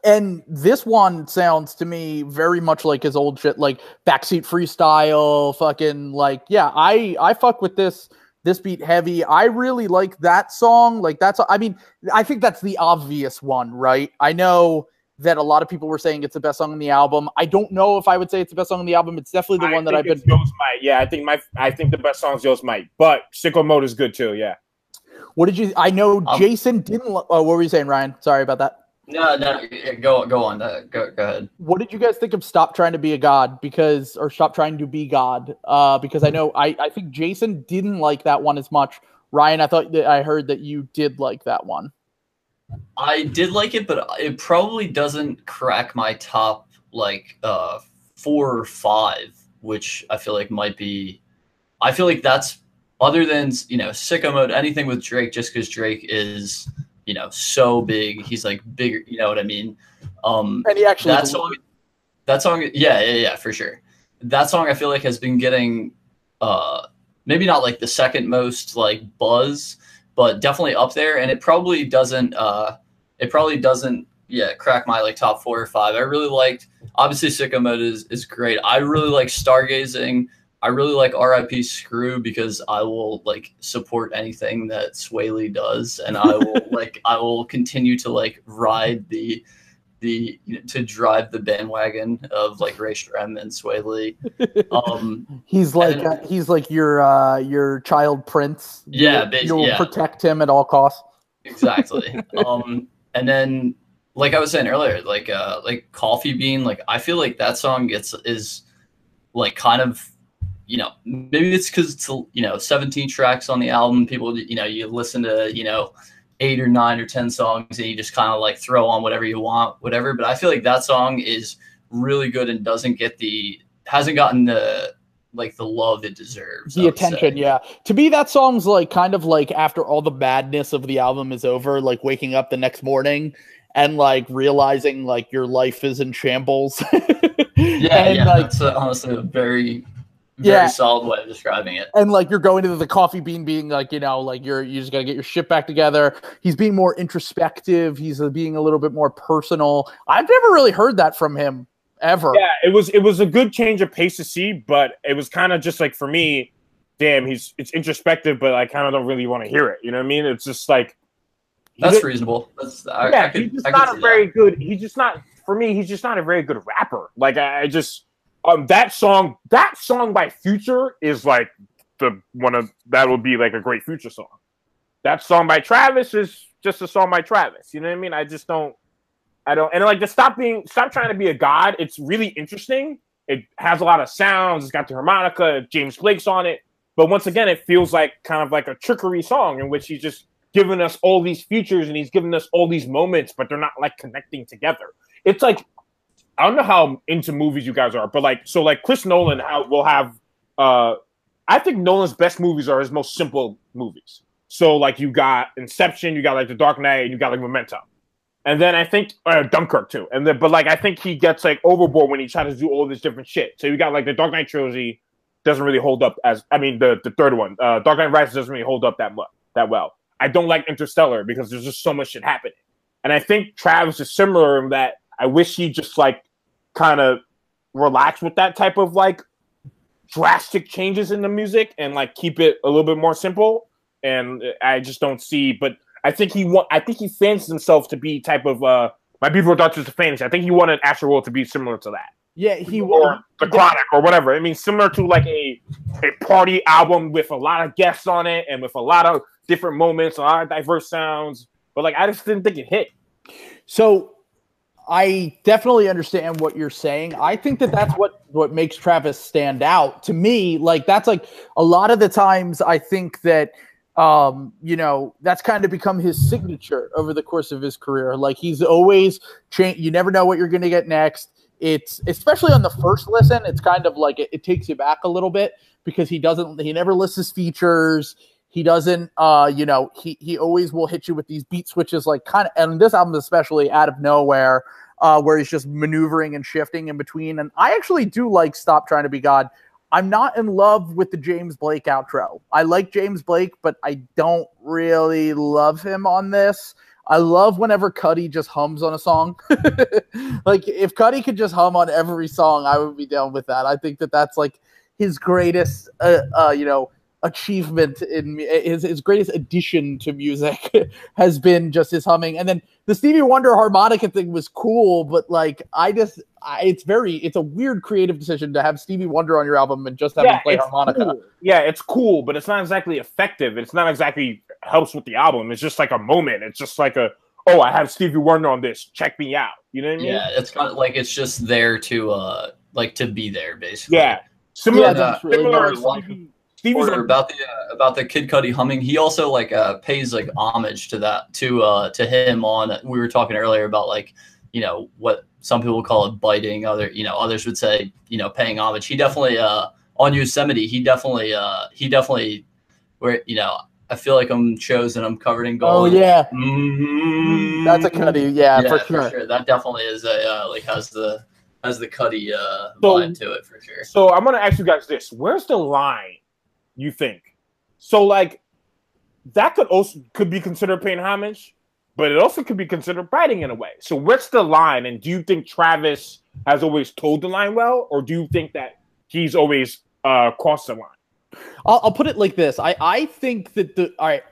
And this one sounds to me very much like his old shit, like backseat freestyle, fucking like yeah. I I fuck with this this beat heavy. I really like that song. Like that's I mean I think that's the obvious one, right? I know that a lot of people were saying it's the best song on the album. I don't know if I would say it's the best song on the album. It's definitely the I one that I've been. it's Yost Might. Yeah, I think my I think the best song is Yost Might, but Sicko Mode is good too. Yeah. What did you? I know Um, Jason didn't. lo- Oh, what were you saying, Ryan? Sorry about that. No, no, go go on. Uh, go go ahead. What did you guys think of "Stop Trying to Be a God"? Because or "Stop Trying to Be God"? Uh, because I know I I think Jason didn't like that one as much. Ryan, I thought that I heard that you did like that one. I did like it, but it probably doesn't crack my top like uh four or five, which I feel like might be. I feel like that's other than you know sicko mode, anything with Drake, just because Drake is you know so big, he's like bigger. You know what I mean? Um, And he actually that song, that song, yeah, yeah, yeah, for sure. That song I feel like has been getting, uh, maybe not like the second most like buzz, but definitely up there. And it probably doesn't, uh, it probably doesn't, yeah, crack my like top four or five. I really liked, obviously, Sicko Mode is is great. I really like Stargazing. I really like RIP Screw because I will like support anything that Swae Lee does, and I will like I will continue to like ride the the you know, to drive the bandwagon of like Ray Shrem and Swae Lee. Um, he's like and- uh, he's like your uh your child prince. Yeah, you, basi- you'll yeah. protect him at all costs. exactly. um, and then like I was saying earlier, like uh, like Coffee Bean, like I feel like that song gets is like kind of you know maybe it's because it's you know 17 tracks on the album. People you know you listen to you know eight or nine or ten songs and you just kind of like throw on whatever you want, whatever. But I feel like that song is really good and doesn't get the hasn't gotten the like the love it deserves. the attention say. yeah to me that song's like kind of like after all the madness of the album is over like waking up the next morning and like realizing like your life is in shambles Yeah, and yeah, like that's uh, honestly a very, very Yeah. solid way of describing it. and like you're going to the coffee bean being like you know like you're you just gotta get your shit back together he's being more introspective he's uh, being a little bit more personal i've never really heard that from him ever Yeah, it was it was a good change of pace to see, but it was kind of just like for me, damn, he's it's introspective, but I kind of don't really want to hear it. You know what I mean? It's just like That's did- reasonable. That's I, yeah, I could, he's just I not a very that. good. He's just not for me. He's just not a very good rapper. Like I, I just um that song that song by Future is like the one of that would be like a great Future song. That song by Travis is just a song by Travis. You know what I mean? I just don't. I don't and like to stop being stop trying to be a god. It's really interesting. It has a lot of sounds. It's got the harmonica. James Blake's on it. But once again, it feels like kind of like a trickery song in which he's just giving us all these features and he's giving us all these moments, but they're not like connecting together. It's like I don't know how into movies you guys are, but like so like Chris Nolan will have uh I think Nolan's best movies are his most simple movies. So like you got Inception, you got like The Dark Knight, and you got like Memento. And then I think uh, Dunkirk too. And then but like I think he gets like overboard when he tries to do all this different shit. So you got like the Dark Knight trilogy doesn't really hold up as I mean the the third one, uh, Dark Knight Rises doesn't really hold up that much that well. I don't like Interstellar because there's just so much shit happening. And I think Travis is similar in that I wish he just like kind of relax with that type of like drastic changes in the music and like keep it a little bit more simple. And I just don't see, but I think he want I think he fancies himself to be type of uh my people thought just a fantasy. I think he wanted Astroworld to be similar to that yeah he or the Chronic or whatever. I mean, similar to like a a party album with a lot of guests on it and with a lot of different moments, a lot of diverse sounds. But like, I just didn't think it hit. So I definitely understand what you're saying. I think that that's what what makes Travis stand out to me. Like that's like a lot of the times I think that um you know that's kind of become his signature over the course of his career like he's always change you never know what you're going to get next it's especially on the first listen it's kind of like it, it takes you back a little bit because he doesn't he never lists his features he doesn't uh you know he he always will hit you with these beat switches like kind of and this album especially out of nowhere uh where he's just maneuvering and shifting in between and i actually do like stop trying to be god i'm not in love with the james blake outro i like james blake but i don't really love him on this I love whenever Cudi just hums on a song. like if Cudi could just hum on every song, I would be down with that. I think that that's like his greatest, uh, uh, you know, achievement in his his greatest addition to music has been just his humming. And then the Stevie Wonder harmonica thing was cool, but like I just, I, it's very, it's a weird creative decision to have Stevie Wonder on your album and just have him play harmonica. cool. Yeah, it's cool, but it's not exactly effective. It's not exactly helps with the album. It's just like a moment. It's just like a oh, I have Stevie Wonder on this. Check me out. You know what I mean? Yeah, it's kind of like it's just there to uh like to be there basically. Yeah. Similar, Yeah, that's really similar nice. to Stevie, Stevie's Or on about the uh, about the Kid Cudi humming, he also like uh pays like homage to that to uh to him on. We were talking earlier about like you know what some people call it biting, other you know others would say you know paying homage. He definitely uh on Yosemite, he definitely uh he definitely where you know I feel like I'm chosen, I'm covered in gold. Oh yeah, Mhm. that's a Cudi. Yeah, yeah, for sure. That definitely is a uh, like has the has the Cudi uh So- vibe to it for sure. So I'm gonna ask you guys this: Where's the line? You think? So like that could also could be considered paying homage, but it also could be considered biting in a way. So what's the line? And do you think Travis has always told the line well, or do you think that he's always uh crossed the line? I'll, I'll put it like this. I, I think that the all right.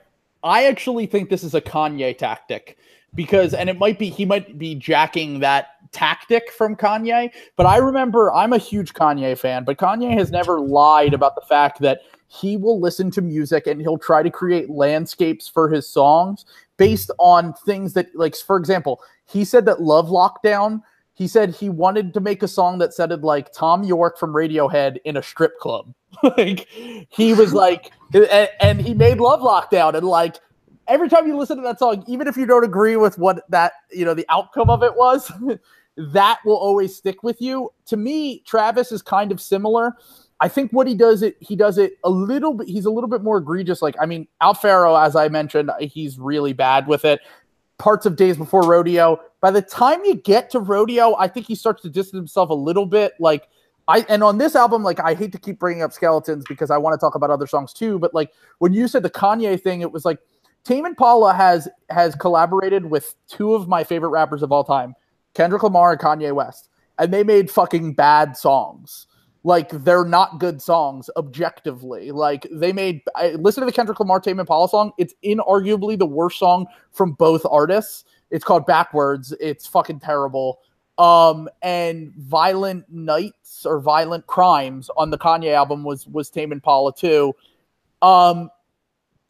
I actually think this is a Kanye tactic because, and it might be he might be jacking that tactic from Kanye. But I remember I'm a huge Kanye fan, but Kanye has never lied about the fact that he will listen to music and he'll try to create landscapes for his songs based on things that, like, for example, he said that Love Lockdown. He said he wanted to make a song that sounded like Thom Yorke from Radiohead in a strip club. like he was like, and, and he made Love Lockdown, and like every time you listen to that song, even if you don't agree with what that you know the outcome of it was, that will always stick with you. To me, Travis is kind of similar. I think what he does it he does it a little bit. He's a little bit more egregious. Like I mean, Owl Pharaoh, as I mentioned, he's really bad with it. Parts of Days Before Rodeo. By the time you get to Rodeo, I think he starts to distance himself a little bit. Like I and on this album, like I hate to keep bringing up skeletons because I want to talk about other songs too. But like when you said the Kanye thing, it was like Tame Impala has has collaborated with two of my favorite rappers of all time, Kendrick Lamar and Kanye West, and they made fucking bad songs. Like they're not good songs objectively. Like they made. I, listen to the Kendrick Lamar Tame Impala song. It's inarguably the worst song from both artists. It's called Backwards. It's fucking terrible. Um, and Violent Nights or Violent Crimes on the Kanye album was was Tame Impala too. Um,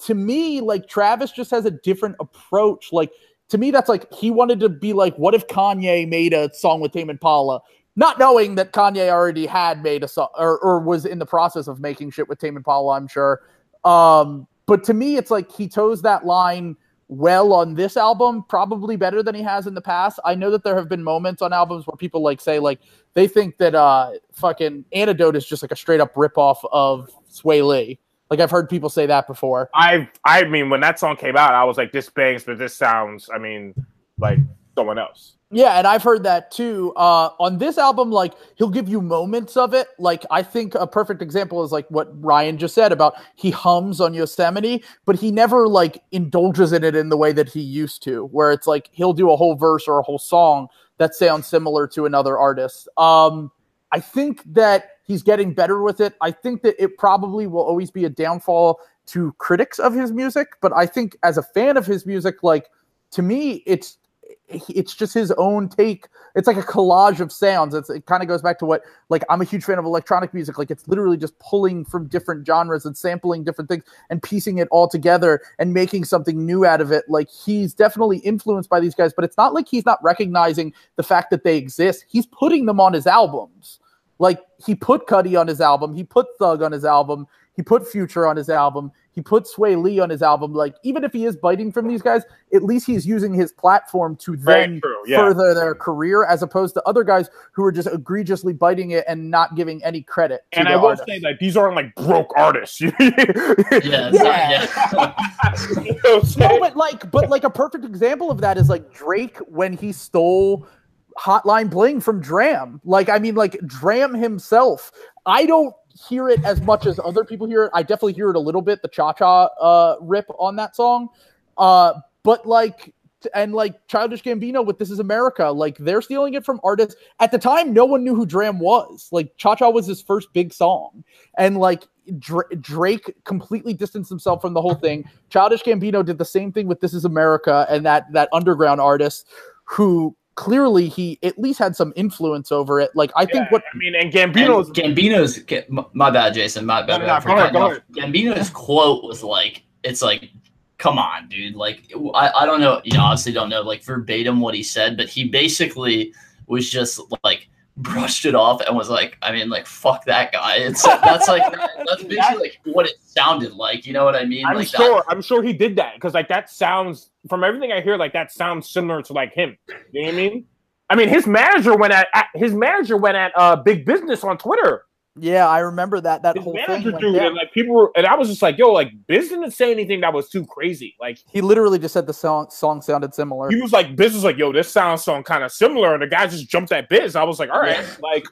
to me, like Travis just has a different approach. Like to me, that's like he wanted to be like, what if Kanye made a song with Tame Impala? Not knowing that Kanye already had made a song or, or was in the process of making shit with Tame Impala, I'm sure. Um, but to me, it's like he toes that line well on this album, probably better than he has in the past. I know that there have been moments on albums where people like say like they think that uh fucking Antidote is just like a straight up ripoff of Swae Lee. Like I've heard people say that before. I I mean when that song came out, I was like, this bangs, but this sounds, I mean, like someone else. Yeah, and I've heard that too. Uh, on this album, like he'll give you moments of it. Like I think a perfect example is like what Ryan just said about he hums on Yosemite, but he never like indulges in it in the way that he used to, where it's like he'll do a whole verse or a whole song that sounds similar to another artist. Um, I think that he's getting better with it. I think that it probably will always be a downfall to critics of his music, but I think as a fan of his music, like to me, it's it's just his own take. It's like a collage of sounds. It's, it kind of goes back to what, like, I'm a huge fan of electronic music. Like, it's literally just pulling from different genres and sampling different things and piecing it all together and making something new out of it. Like, he's definitely influenced by these guys, but it's not like he's not recognizing the fact that they exist. He's putting them on his albums. Like, he put Cudi on his album, he put Thug on his album, he put Future on his album. He put Swae Lee on his album. Like, even if he is biting from these guys, at least he's using his platform to then yeah. further their career, as opposed to other guys who are just egregiously biting it and not giving any credit. and I will artist. say that these aren't like broke artists. yeah. Yeah, Yeah. yeah. You know what I'm saying? no, but like, but like a perfect example of that is like Drake when he stole Hotline Bling from Dram. Like, I mean, like Dram himself. I don't hear it as much as other people hear it. I definitely hear it a little bit, the cha cha uh, rip on that song. Uh, but like, and like Childish Gambino with This Is America, like they're stealing it from artists. At the time, no one knew who Dram was. Like, Cha Cha was his first big song. And like, Dra- Drake completely distanced himself from the whole thing. Childish Gambino did the same thing with This Is America and that that underground artist who clearly he at least had some influence over it. Like I think what I mean, and And Gambino's Gambino's my bad, Jason. My bad. No, no, for go ahead, off. Gambino's quote was like, "It's like, come on, dude. Like, I, I don't know. You know, obviously don't know like verbatim what he said, but he basically was just like." Brushed it off and was like i mean like fuck that guy it's that's like that's basically like what it sounded like you know what i mean I'm like sure. I'm sure he did that because like that sounds from everything I hear, like that sounds similar to like him. You know what I mean? I mean, his manager went at, at his manager went at uh big business on Twitter. Yeah, I remember that that His whole manager thing. dude, and like people were, and I was just like, yo, like Biz didn't say anything that was too crazy. Like He literally just said the song song sounded similar. he was like, Biz was like, yo, this sounds so kind of similar, and the guy just jumped at Biz. I was like, all right, like,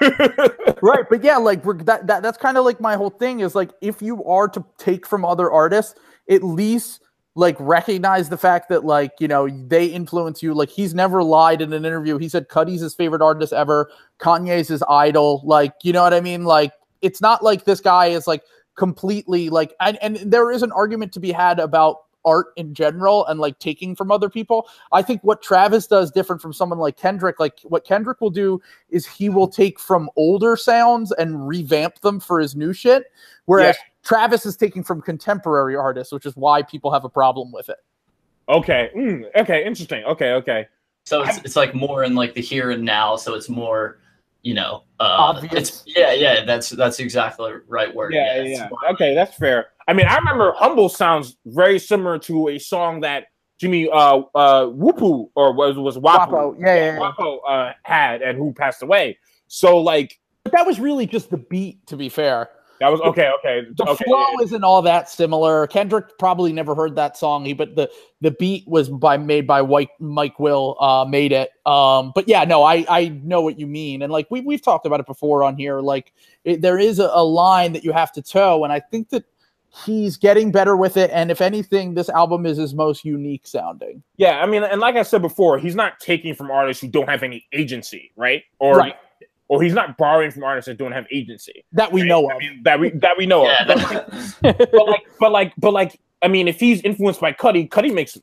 right but yeah like we're, that, that that's kind of like my whole thing is like if you are to take from other artists at least like recognize the fact that like you know they influence you. Like he's never lied in an interview. He said Cudi's his favorite artist ever. Kanye's his idol. Like you know what i mean? Like it's not like this guy is like completely like and, and there is an argument to be had about art in general and like taking from other people. I think what travis does different from someone like kendrick like what kendrick will do is he will take from older sounds and revamp them for his new shit. Whereas travis is taking from contemporary artists which is why people have a problem with it okay, mm, okay, interesting. Okay, okay. So it's it's like more in like the here and now. So it's more you know, uh, Obvious. it's yeah, yeah. That's that's exactly the right word. Yeah, it's yeah. more- Okay, that's fair. I mean, I remember "Humble" sounds very similar to a song that Jimmy uh uh Whoopu or was was Wopo, Wopo. Yeah, yeah, yeah. Wopo uh had and who passed away. So like But that was really just the beat, to be fair. That was okay, okay, The okay. flow isn't all that similar. Kendrick probably never heard that song, he but the the beat was by made by White Mike Will uh made it. Um but yeah, no, I I know what you mean. And like we we've talked about it before on here like it, there is a, a line that you have to toe and I think that he's getting better with it and if anything this album is his most unique sounding. Yeah, I mean, and like I said before, he's not taking from artists who don't have any agency, right? Or Right. Or he's not borrowing from artists that don't have agency. That we right? know I of. mean, that we that we know yeah, of. But, that- but like, but like, but like, I mean, if he's influenced by Cudi, Cudi makes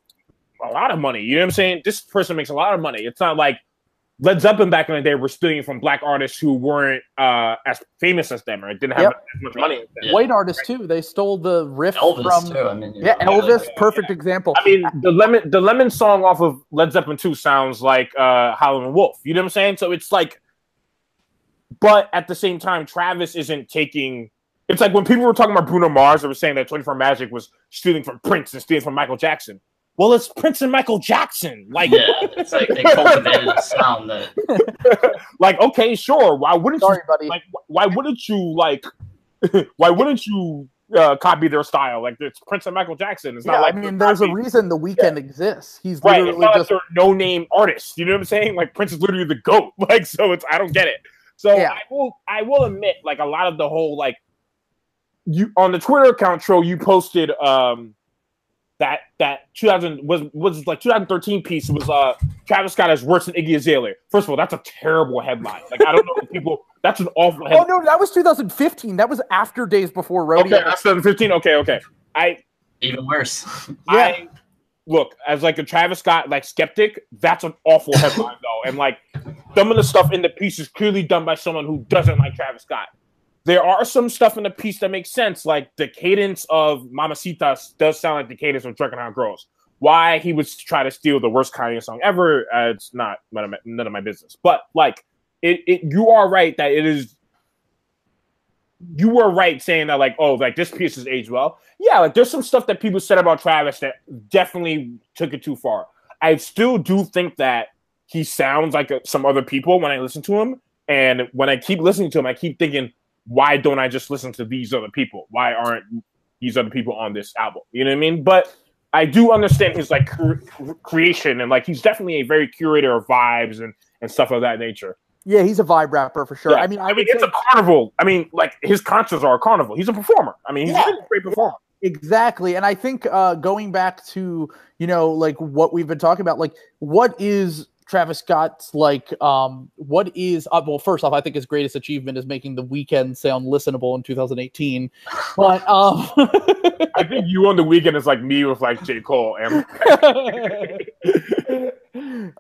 a lot of money. You know what I'm saying? This person makes a lot of money. It's not like Led Zeppelin back in the day were stealing from black artists who weren't uh, as famous as them or didn't have Yep. as much money. as them. Yeah. White artists too. They stole the riff Elvis from too. I mean, Yeah, know, Elvis, like- perfect example. I mean, the lemon the lemon song off of Led Zeppelin 2 sounds like uh Howlin' Wolf. You know what I'm saying? So it's like but at the same time, Travis isn't taking it's like when people were talking about Bruno Mars, they were saying that 24 Magic was stealing from Prince and stealing from Michael Jackson. Well, it's Prince and Michael Jackson. Like, yeah, it's like they cultivated a sound that like okay, sure. Why wouldn't Sorry, you buddy. like why wouldn't you like why wouldn't you uh, copy their style? Like it's Prince and Michael Jackson. It's yeah, not like I mean, they're there's a reason the Weeknd exists. He's Right, it's literally not just like they're no name artists. You know what I'm saying? Like Prince is literally the goat. Like so, it's I don't get it. So Yeah. I will I will admit like a lot of the whole like you on the Twitter account troll you posted um that that 2000 was was like 2013 piece was uh Travis Scott is worse than Iggy Azalea. First of all, that's a terrible headline. Like I don't know if people. That's an awful Oh no, that was 2015. That was after Days Before Rodeo. okay, that's 2015. Okay, okay. I even worse. I look as like a Travis Scott like skeptic. That's an awful headline though, and like some of the stuff in the piece is clearly done by someone who doesn't like Travis Scott. There are some stuff in the piece that makes sense, like the cadence of Mamacitas does sound like the cadence of Drunken Hot Girls. Why he would try to steal the worst Kanye song ever? Uh, it's not none of, my, none of my business. But like, it, it you are right that it is. You were right saying that like, oh, like this piece has aged well yeah, like there's some stuff that people said about Travis that definitely took it too far. I still do think that he sounds like uh some other people when I listen to him, and when I keep listening to him, I keep thinking, why don't I just listen to these other people? Why aren't these other people on this album? You know what I mean? But I do understand his like cre- creation and like he's definitely a very curator of vibes and and stuff of that nature. Yeah, he's a vibe rapper for sure. Yeah. I mean, I, I mean, it's say a carnival. I mean, like his concerts are a carnival. He's a performer. I mean, he's Yeah. a great performer. exactly. And I think uh, going back to you know like what we've been talking about, like what is Travis Scott's like? Um, what is uh, well? First off, I think his greatest achievement is making the Weeknd sound listenable in 2018. But um, I think you on the Weeknd is like me with like J. Cole and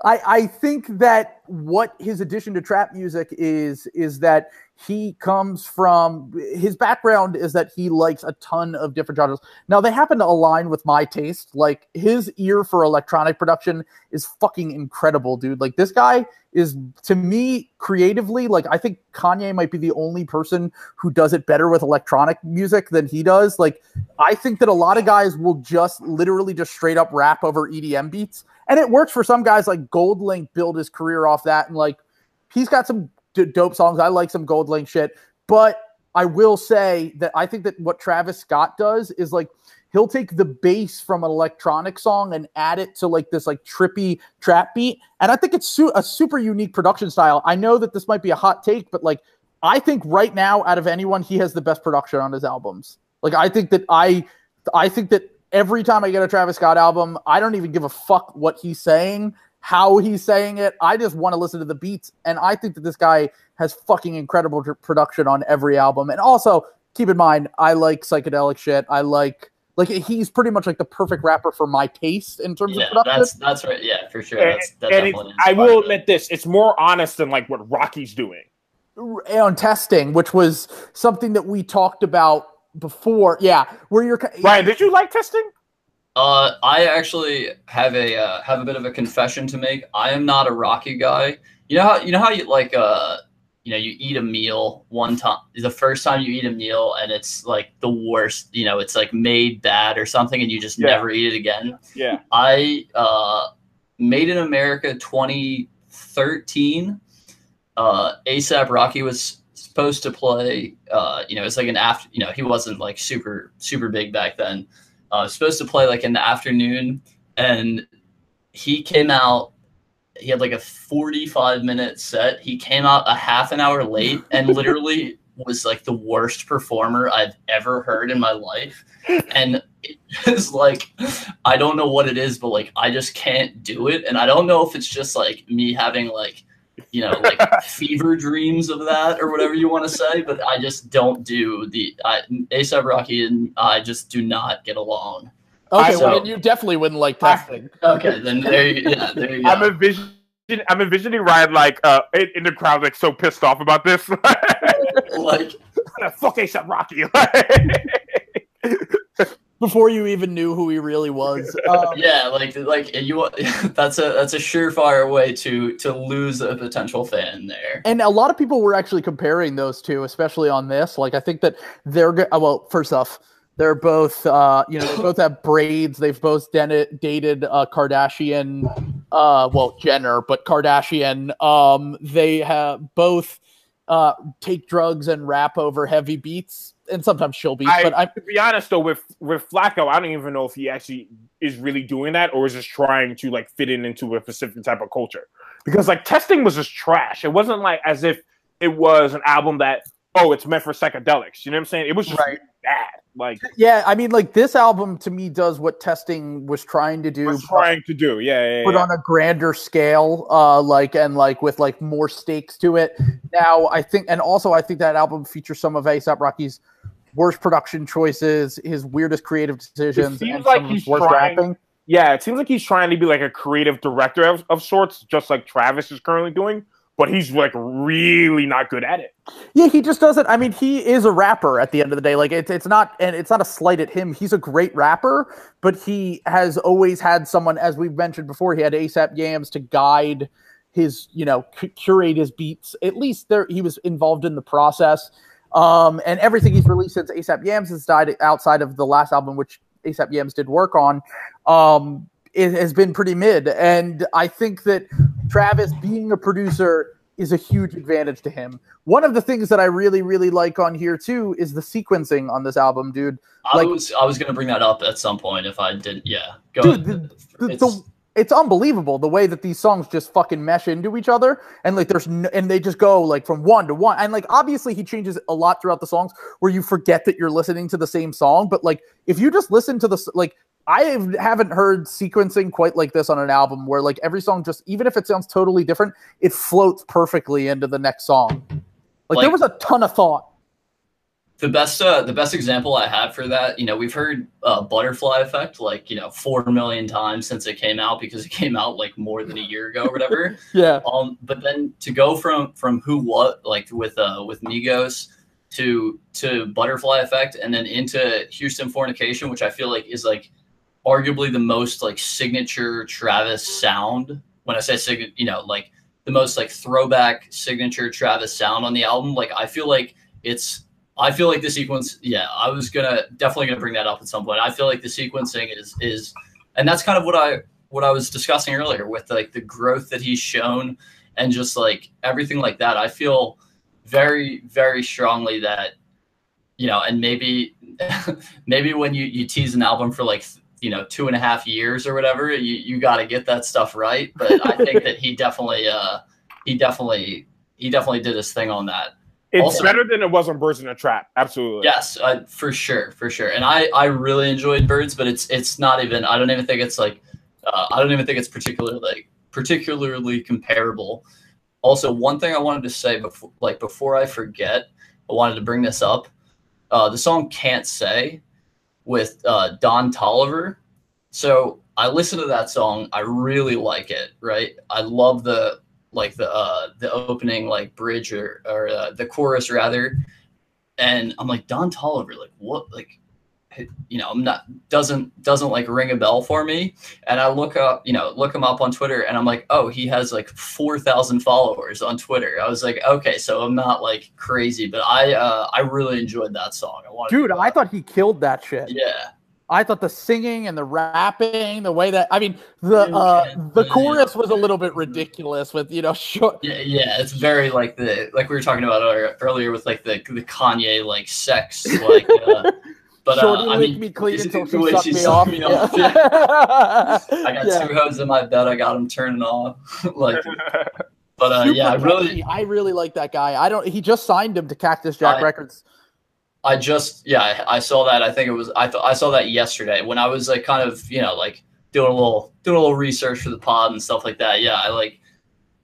I I think that what his addition to trap music is is that he comes from his background is that he likes a ton of different genres. Now they happen to align with my taste. Like his ear for electronic production is fucking incredible, dude. Like this guy is to me creatively like I think Kanye might be the only person who does it better with electronic music than he does. Like I think that a lot of guys will just literally just straight up rap over EDM beats and it works for some guys like Goldlink build his career off that and like he's got some d- dope songs. I like some Goldlink shit, but I will say that I think that what Travis Scott does is like he'll take the bass from an electronic song and add it to like this like trippy trap beat, and I think it's su- a super unique production style. I know that this might be a hot take, but like I think right now out of anyone, he has the best production on his albums. Like I think that I I think that every time I get a Travis Scott album, I don't even give a fuck what he's saying, how he's saying it. I just want to listen to the beats. And I think that this guy has fucking incredible tr- production on every album. And also, keep in mind, I like psychedelic shit. I like, like, he's pretty much like the perfect rapper for my taste in terms Yeah, of production. that's that's right. Yeah, for sure. and, That's that and definitely. I will it. admit this: it's more honest than like what Rocky's doing. on testing, which was something that we talked about before. Yeah, where you're Ryan, did you like testing? Uh, I actually have a uh, have a bit of a confession to make. I am not a Rocky guy. You know how you know how you like uh you know you eat a meal one time the first time you eat a meal and it's like the worst you know it's like made bad or something and you just Yeah. never eat it again Yeah. i uh made in america 2013 uh asap rocky was supposed to play uh you know it's like an after you know he wasn't like super super big back then. Uh supposed to play like in the afternoon and he came out he had like a 45 minute set. He came out a half an hour late and literally was like the worst performer i've ever heard in my life. And it's like i don't know what it is but like i just can't do it. And i don't know if it's just like me having like you know like fever dreams of that or whatever you want to say but i just don't do the I, asap rocky and i just do not get along Okay, So- well, then you definitely wouldn't like I- testing. okay then there you yeah there you go I'm envisioning. I'm envisioning Ryan like uh in, in the crowd like so pissed off about this. like Fuck ASAP Rocky. Before you even knew who he really was. Um, yeah like like you that's a that's a surefire way to to lose a potential fan there And a lot of people were actually comparing those two, especially on this. Like, I think that they're go- uh, well. First off, they're both, uh, you know, they both have braids. They've both den- dated uh, Kardashian, uh, well, Jenner, but Kardashian. Um, they have both uh, take drugs and rap over heavy beats, and sometimes chill beats. I, but I'm, to be honest though, with with Flacko, I don't even know if he actually is really doing that or is just trying to like fit in into a specific type of culture. Because like testing was just trash. It wasn't like as if it was an album that oh it's meant for psychedelics. You know what I'm saying? It was just Right. Bad. Like yeah, I mean, like this album to me does what testing was trying to do. was trying to do. Yeah, yeah, yeah. on a grander scale uh like and like with like more stakes to it now i think and also i think that album features some of asap rocky's worst production choices his weirdest creative decisions seems and like some he's worst trying- rapping Yeah, it seems like he's trying to be like a creative director of, of sorts, just like Travis is currently doing. But he's like really not good at it. yeah he just doesn't i mean he is a rapper at the end of the day like it's it's not and it's not a slight at him he's a great rapper but he has always had someone as we've mentioned before he had asap yams to guide his you know c- curate his beats at least there he was involved in the process um and everything he's released since asap yams has died outside of the last album which asap yams did work on um it has been pretty mid and i think that travis being a producer is a huge advantage to him. One of the things that i really really like on here too is the sequencing on this album dude. I Like- was i was gonna bring that up at some point if i didn't yeah. Go Dude, ahead. the, It's- the, it's unbelievable the way that these songs just fucking mesh into each other and like there's no, and they just go like from one to one and like obviously he changes a lot throughout the songs where you forget that you're listening to the same song but like if you just listen to the like I have- haven't heard sequencing quite like this on an album where like every song just even if it sounds totally different it floats perfectly into the next song. Like, there was a ton of thought. The best uh, the best example I have for that, you know, we've heard uh, butterfly effect like you know four million times since it came out because it came out like more than a year ago or whatever. yeah. Um, but then to go from from who what like with uh with Migos to to butterfly effect and then into Houstonfornication, which I feel like is like arguably the most like signature Travis sound. When I say signature, you know, like the most like throwback signature Travis sound on the album. Like I feel like it's I feel like the sequence, yeah, I was gonna definitely gonna bring that up at some point. I feel like the sequencing is is and that's kind of what I what I was discussing earlier with like the growth that he's shown and just like everything like that. I feel very, very strongly that, you know, and maybe maybe when you, you tease an album for like you know two and a half years or whatever, you, you gotta get that stuff right. But I think that he definitely uh he definitely he definitely did his thing on that. It's Also- better than it was on Birds in a Trap. Absolutely. Yes, uh, for sure, for sure. And I I really enjoyed Birds, but it's it's not even. I don't even think it's like. Uh, I don't even think it's particularly like particularly comparable. Also, one thing I wanted to say before, like before I forget, I wanted to bring this up. Uh, the song "Can't Say" with uh, Don Toliver. So I listened to that song. I really like it. Right, I love the like the uh, the opening like bridge or or uh, the chorus rather and I'm like Don Toliver, like what, like you know, I'm not doesn't doesn't like ring a bell for me. And I look up, you know, look him up on Twitter, and I'm like, oh, he has like four thousand followers on Twitter. I was like, okay, so I'm not like crazy, but I uh, I really enjoyed that song. I wanted Dude, I thought he killed that shit. yeah. I thought the singing and the rapping, the way that I mean, the uh, the chorus was a little bit ridiculous with you know short. Yeah, yeah, it's very like the like we were talking about earlier- earlier with like the the Kanye like sex like. Uh, but Shorty uh, I licked mean, me clean until the she way sucked she me off. me Yeah. off, yeah. I got Yeah. two hoes in my bed. I got them turning off. like, but uh, yeah, I really. I really like that guy. I don't. He just signed him to Cactus Jack I- Records. I just yeah, I, I saw that. I think it was I th- I saw that yesterday when I was like kind of you know like doing a little doing a little research for the pod and stuff like that. Yeah, I like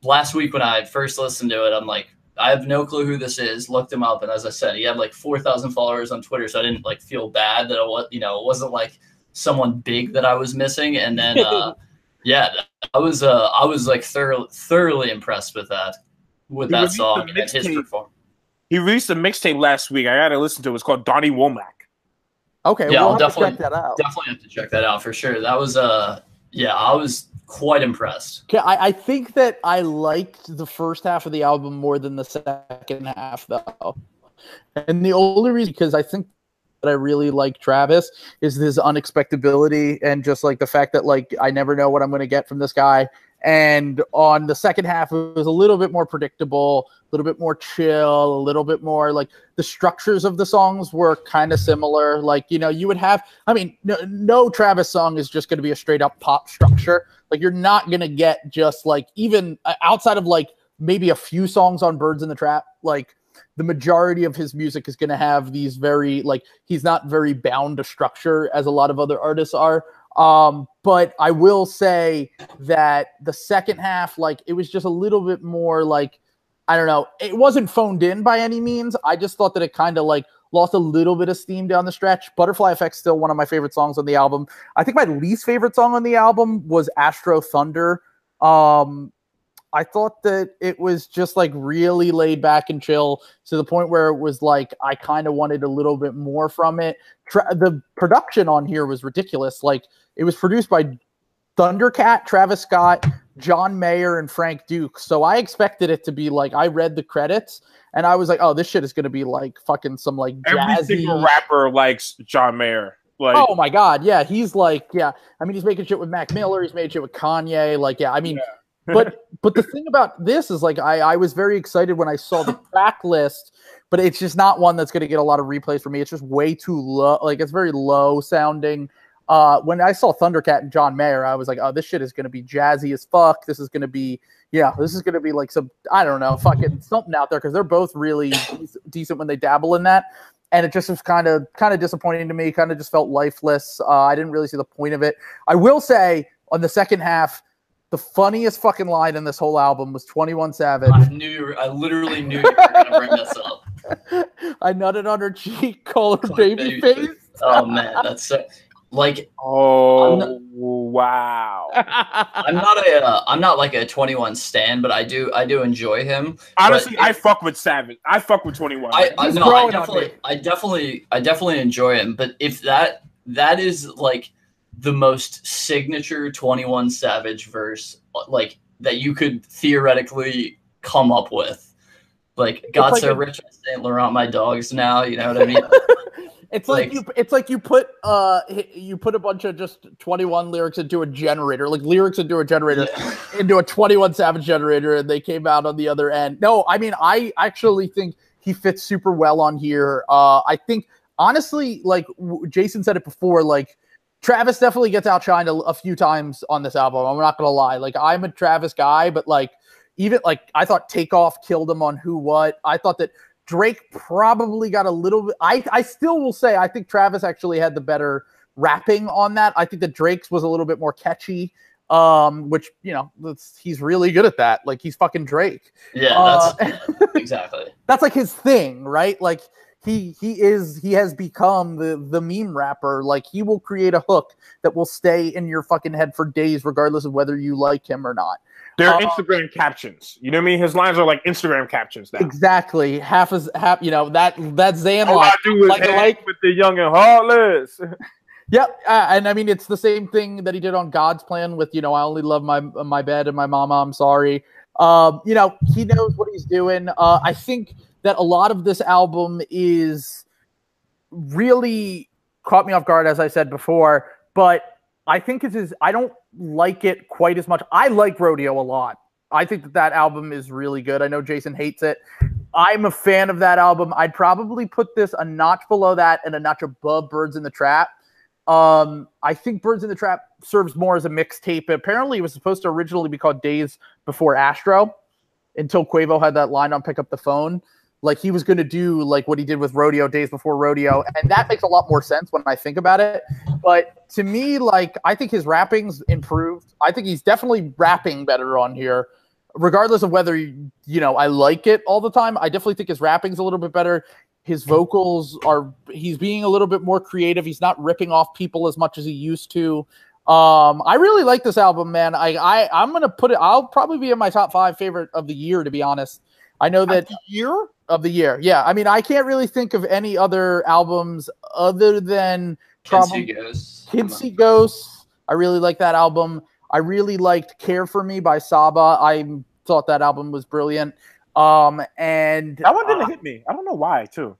last week when I first listened to it, I'm like I have no clue who this is. Looked him up, and as I said, he had like four thousand followers on Twitter, so I didn't like feel bad that I was you know it wasn't like someone big that I was missing. And then uh, yeah, I was uh I was like thoroughly thoroughly impressed with that with He that song and his mixtape. performance. he released a mixtape last week. I gotta listen to it. It's called Donny Womack. Okay, Yeah, we'll I'll have to check definitely- that out. Definitely have to check that out for sure. That was uh yeah, I was quite impressed. Okay, I, I think that I liked the first half of the album more than the second half, though. And the only reason, because I think that I really like Travis, is his unexpectability and just like the fact that like I never know what I'm going to get from this guy. And on the second half, it was a little bit more predictable, a little bit more chill, a little bit more like the structures of the songs were kind of similar. Like you know, you would have, I mean, no, no Travis song is just going to be a straight up pop structure. Like you're not gonna get just like even uh, outside of like maybe a few songs on Birds in the Trap, like the majority of his music is gonna have these very like he's not very bound to structure as a lot of other artists are. Um, but I will say that the second half, like it was just a little bit more like I don't know, it wasn't phoned in by any means. I just thought that it kind of like lost a little bit of steam down the stretch. Butterfly Effect still one of my favorite songs on the album. I think my least favorite song on the album was Astro Thunder. Um, I thought that it was just like really laid back and chill to the point where it was like I kind of wanted a little bit more from it. Tra- the production on here was ridiculous. Like it was produced by Thundercat, Travis Scott, John Mayer, and Frank Duke. So I expected it to be like I read the credits and I was like, oh, this shit is gonna be like fucking some like Every single rapper likes John Mayer. Like, oh my god, yeah, he's like, yeah. I mean, he's making shit with Mac Miller. He's made shit with Kanye. Like, yeah, I mean, but but the thing about this is like, I I was very excited when I saw the track list, but it's just not one that's going to get a lot of replays for me. It's just way too low. Like, it's very low sounding. Uh, when I saw Thundercat and John Mayer, I was like, oh, this shit is going to be jazzy as fuck. This is going to be, yeah, this is going to be like some, I don't know, fucking something out there because they're both really dec- decent when they dabble in that and it just was kind of kind of disappointing to me. Kind of just felt lifeless. Uh, I didn't really see the point of it. I will say on the second half, the funniest fucking line in this whole album was Twenty One Savage. I knew I literally knew you were gonna bring this up. I nutted on her cheek, call her Call her baby baby face. Oh man, that's so, like oh I'm not- wow. I'm not a uh, I'm not like a 21 stan, but I do I do enjoy him. Honestly, But I fuck with Savage. I fuck with Twenty One. I, I no, I definitely. I definitely I definitely enjoy him. But if that that is like the most signature 21 Savage verse like that you could theoretically come up with. Like got like so a- rich I Saint Laurent my dogs now, you know what I mean? It's like, Like- you. It's like you put uh you put a bunch of just twenty one lyrics into a generator, like lyrics into a generator, into a twenty one Savage generator, and they came out on the other end. No, I mean I actually think he fits super well on here. Uh, I think honestly, like w- Jason said it before, like Travis definitely gets outshined a, a few times on this album. I'm not gonna lie. Like I'm a Travis guy, but like even like I thought Takeoff killed him on Who What. I thought that Drake probably got a little bit. I I still will say I think Travis actually had the better rapping on that. I think that Drake's was a little bit more catchy. Um, which you know, he's really good at that. Like he's fucking Drake. Yeah, Uh, that's exactly. that's like his thing, right? Like he he is he has become the the meme rapper. Like he will create a hook that will stay in your fucking head for days, regardless of whether you like him or not. They're Uh, Instagram captions. You know what I mean? His lines are like Instagram captions now. Exactly. Half as half, you know, that that Zan All line. I do is Like- like- with the young and heartless. Yep, uh, and I mean it's the same thing that he did on God's Plan with you know I only love my my bed and my mama. I'm sorry. Um, you know he knows what he's doing. Uh, I think that a lot of this album is really caught me off guard, as I said before. But I think it is. I don't like it quite as much. I like Rodeo a lot. I think that that album is really good. I know Jason hates it. I'm a fan of that album. I'd probably put this a notch below that and a notch above Birds in the Trap. Um, I think Birds in the Trap serves more as a mixtape. Apparently, it was supposed to originally be called Days Before Astro until Quavo had that line on Pick Up the Phone. Like he was going to do like what he did with Rodeo Days Before Rodeo, and that makes a lot more sense when I think about it. But to me, like I think his rapping's improved. I think he's definitely rapping better on here, regardless of whether you know I like it all the time. I definitely think his rapping's a little bit better. His vocals are he's being a little bit more creative. He's not ripping off people as much as he used to. Um, I really like this album, man. I, I I'm gonna put it. I'll probably be in my top five favorite of the year, to be honest. I know that year? Of the year. Yeah, I mean, I can't really think of any other albums other than Kids probably See Ghosts. Kids See Ghosts. I really like that album. I really liked Care for Me by Saba. I thought that album was brilliant. Um, and That one didn't uh, hit me. I don't know why, too.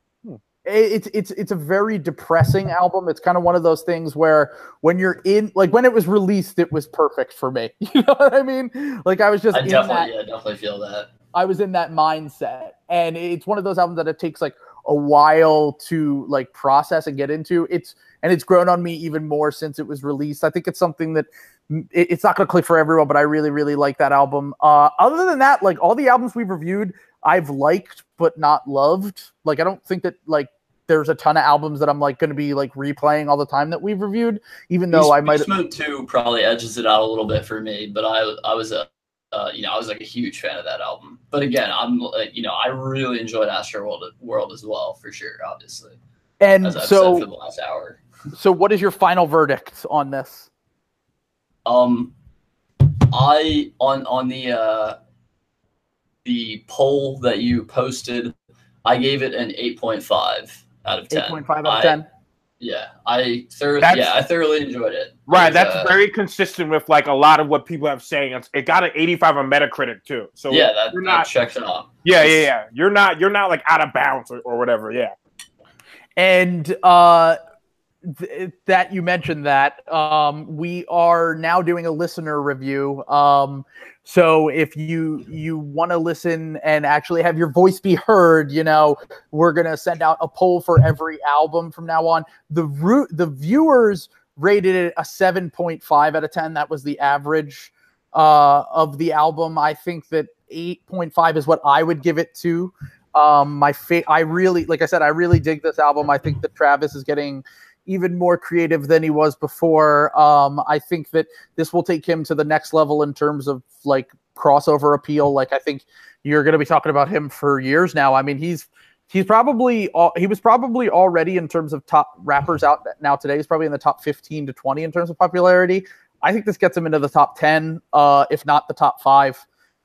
it's it's it's a very depressing album. It's kind of one of those things where when you're in like when it was released, it was perfect for me. You know what I mean? Like I was just I in definitely, that yeah, definitely feel that. I was in that mindset. And it's one of those albums that it takes like a while to like process and get into. It's and it's grown on me even more since it was released. I think it's something that mm, it- it's not going to click for everyone, but I really really like that album. Uh other than that, like all the albums we've reviewed, I've liked but not loved. Like I don't think that like there's a ton of albums that I'm like going to be like replaying all the time that we've reviewed, even though I might Beast Mode Two probably edges it out a little bit for me, but I I was a uh, you know I was like a huge fan of that album. But again, I'm like you know I really enjoyed Astro World, World as well for sure. Obviously, and as I've so said for the last hour. so what is your final verdict on this? Um, I on on the uh, the poll that you posted, I gave it an eight point five out of ten. 8.5 out of 10. Yeah, I thoroughly That's- yeah I thoroughly enjoyed it. Right, that's uh, very consistent with like a lot of what people have saying. It's, it got an 85 on Metacritic too. So yeah that, you're that not, checks out. yeah, yeah, yeah. You're not, you're not like out of bounds or, or whatever. Yeah. and uh th- that you mentioned that um we are now doing a listener review um so if you you want to listen and actually have your voice be heard you know we're going to send out a poll for every album from now on. The root the viewers rated it a 7.5 out of 10 that was the average uh of the album. I think that 8.5 is what i would give it to. Um, my fa- I really, like I said, I really dig this album. I think that Travis is getting even more creative than he was before. Um, I think that this will take him to the next level in terms of like crossover appeal. Like I think you're going to be talking about him for years now. I mean, he's he's probably he was probably already in terms of top rappers out now today. He's probably in the top 15 to 20 in terms of popularity. I think this gets him into the top 10, uh, if not the top five.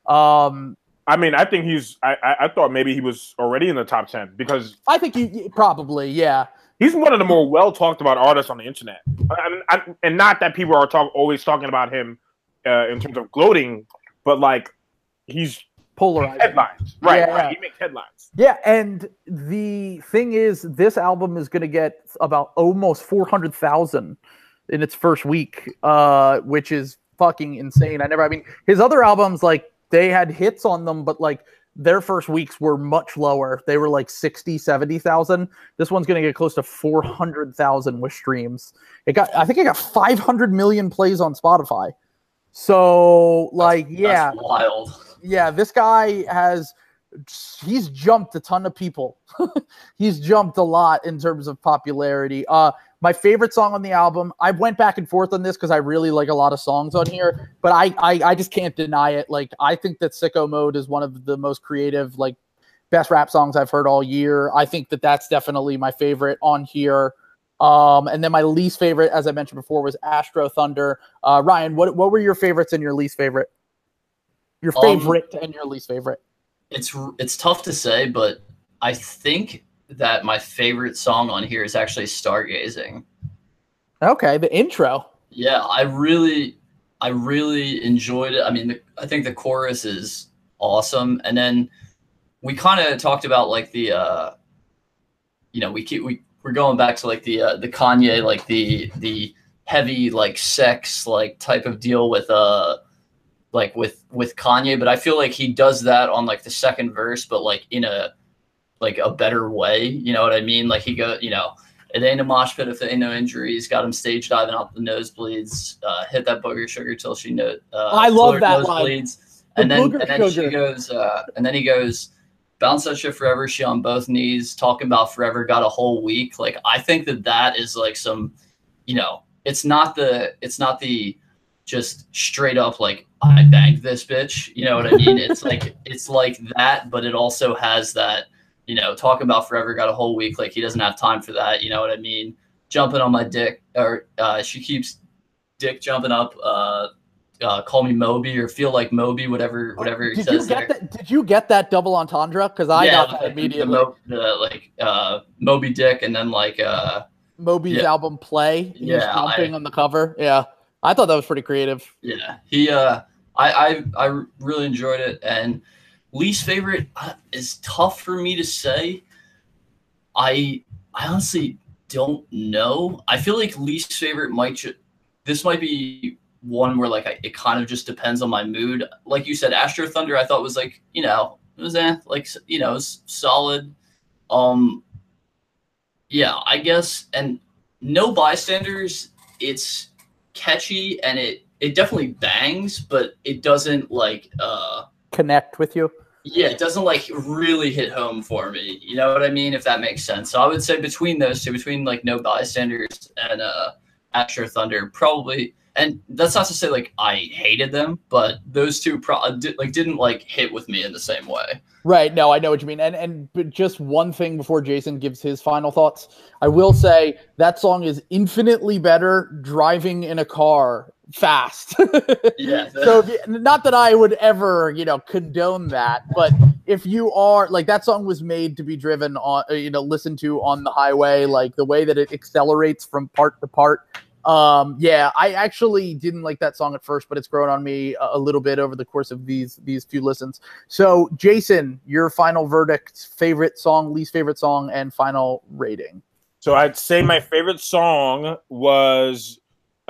Um, I mean, I think he's, I, I, thought maybe he was already in the top 10 because I think you- probably, yeah. He's one of the more well talked about artists on the internet. I, I, and not that people are talk, always talking about him uh, in terms of gloating, but like he's polarized headlines. Right, Yeah. right. He makes headlines. Yeah, and the thing is, this album is going to get about almost four hundred thousand in its first week, uh, which is fucking insane. I never. I mean, his other albums like they had hits on them, but like their first weeks were much lower. They were like 60, 70,000. This one's going to get close to 400,000 with streams. It got I think it got 500 million plays on Spotify. So like That's- yeah, that's wild. yeah, this guy has he's jumped a ton of people. he's jumped a lot in terms of popularity. Uh my favorite song on the album, I went back and forth on this because I really like a lot of songs on here, but I, I I just can't deny it. Like I think that Sicko Mode is one of the most creative, like best rap songs I've heard all year. I think that that's definitely my favorite on here. Um, and then my least favorite, as I mentioned before, was Astro Thunder. Uh, Ryan, what what were your favorites and your least favorite? Your Um, favorite and your least favorite. It's it's tough to say, but I think that my favorite song on here is actually Stargazing. Okay, the intro. Yeah, I really, I really enjoyed it. I mean, the, I think the chorus is awesome, and then we kind of talked about like the, uh, you know, we keep we we're going back to like the uh, the Kanye like the the heavy like sex like type of deal with uh like with with Kanye, but I feel like he does that on like the second verse, but like in a like a better way. You know what I mean? Like he go, you know, it ain't a mosh pit if there ain't no injuries. Got him stage diving out the nosebleeds. Uh, hit that booger sugar till she know. Uh, I love that nose line. bleeds. The And then and then she goes. Uh, and then he goes. Bounce that shit forever. She on both knees, talking about forever. Got a whole week. Like I think that that is like some, you know, it's not the it's not the just straight up like I banged this bitch. You know what I mean? It's like it's like that, but it also has that, you know, talking about forever got a whole week. Like he doesn't have time for that. You know what I mean? Jumping on my dick, or uh, she keeps dick jumping up. Uh, uh, call me Moby or feel like Moby, whatever, whatever he Did you get there. that? Did you get that double entendre? Because I got that immediately. The, the, like uh, Moby Dick, and then like uh, Moby's Yeah. album "Play." Yeah, jumping I- on the cover. Yeah, I thought that was pretty creative. Yeah, he. Uh, I, I I really enjoyed it, and least favorite uh, is tough for me to say. I I honestly don't know. I feel like least favorite might. Ju- this might be one where like I, it kind of just depends on my mood. Like you said, Astro Thunder, I thought was like you know it was eh, like you know it was solid. Um, yeah, I guess, and no bystanders. It's catchy and it it definitely bangs, but it doesn't like uh Connect with you. yeah, it doesn't like really hit home for me. You know what I mean? If that makes sense. So I would say between those two, between like No Bystanders and uh Astro Thunder, probably. And that's not to say like I hated them, but those two pro- did, like didn't like hit with me in the same way. Right. No, I know what you mean. And and but just one thing before Jason gives his final thoughts. I will say that song is infinitely better driving in a car fast. Yeah. so you, not that I would ever, you know, condone that, but if you are like that song was made to be driven on uh, you know, listened to on the highway, like the way that it accelerates from part to part. Um yeah, I actually didn't like that song at first, but it's grown on me a, a little bit over the course of these these few listens. So, Jason, your final verdict, favorite song, least favorite song, and final rating. So I'd say my favorite song was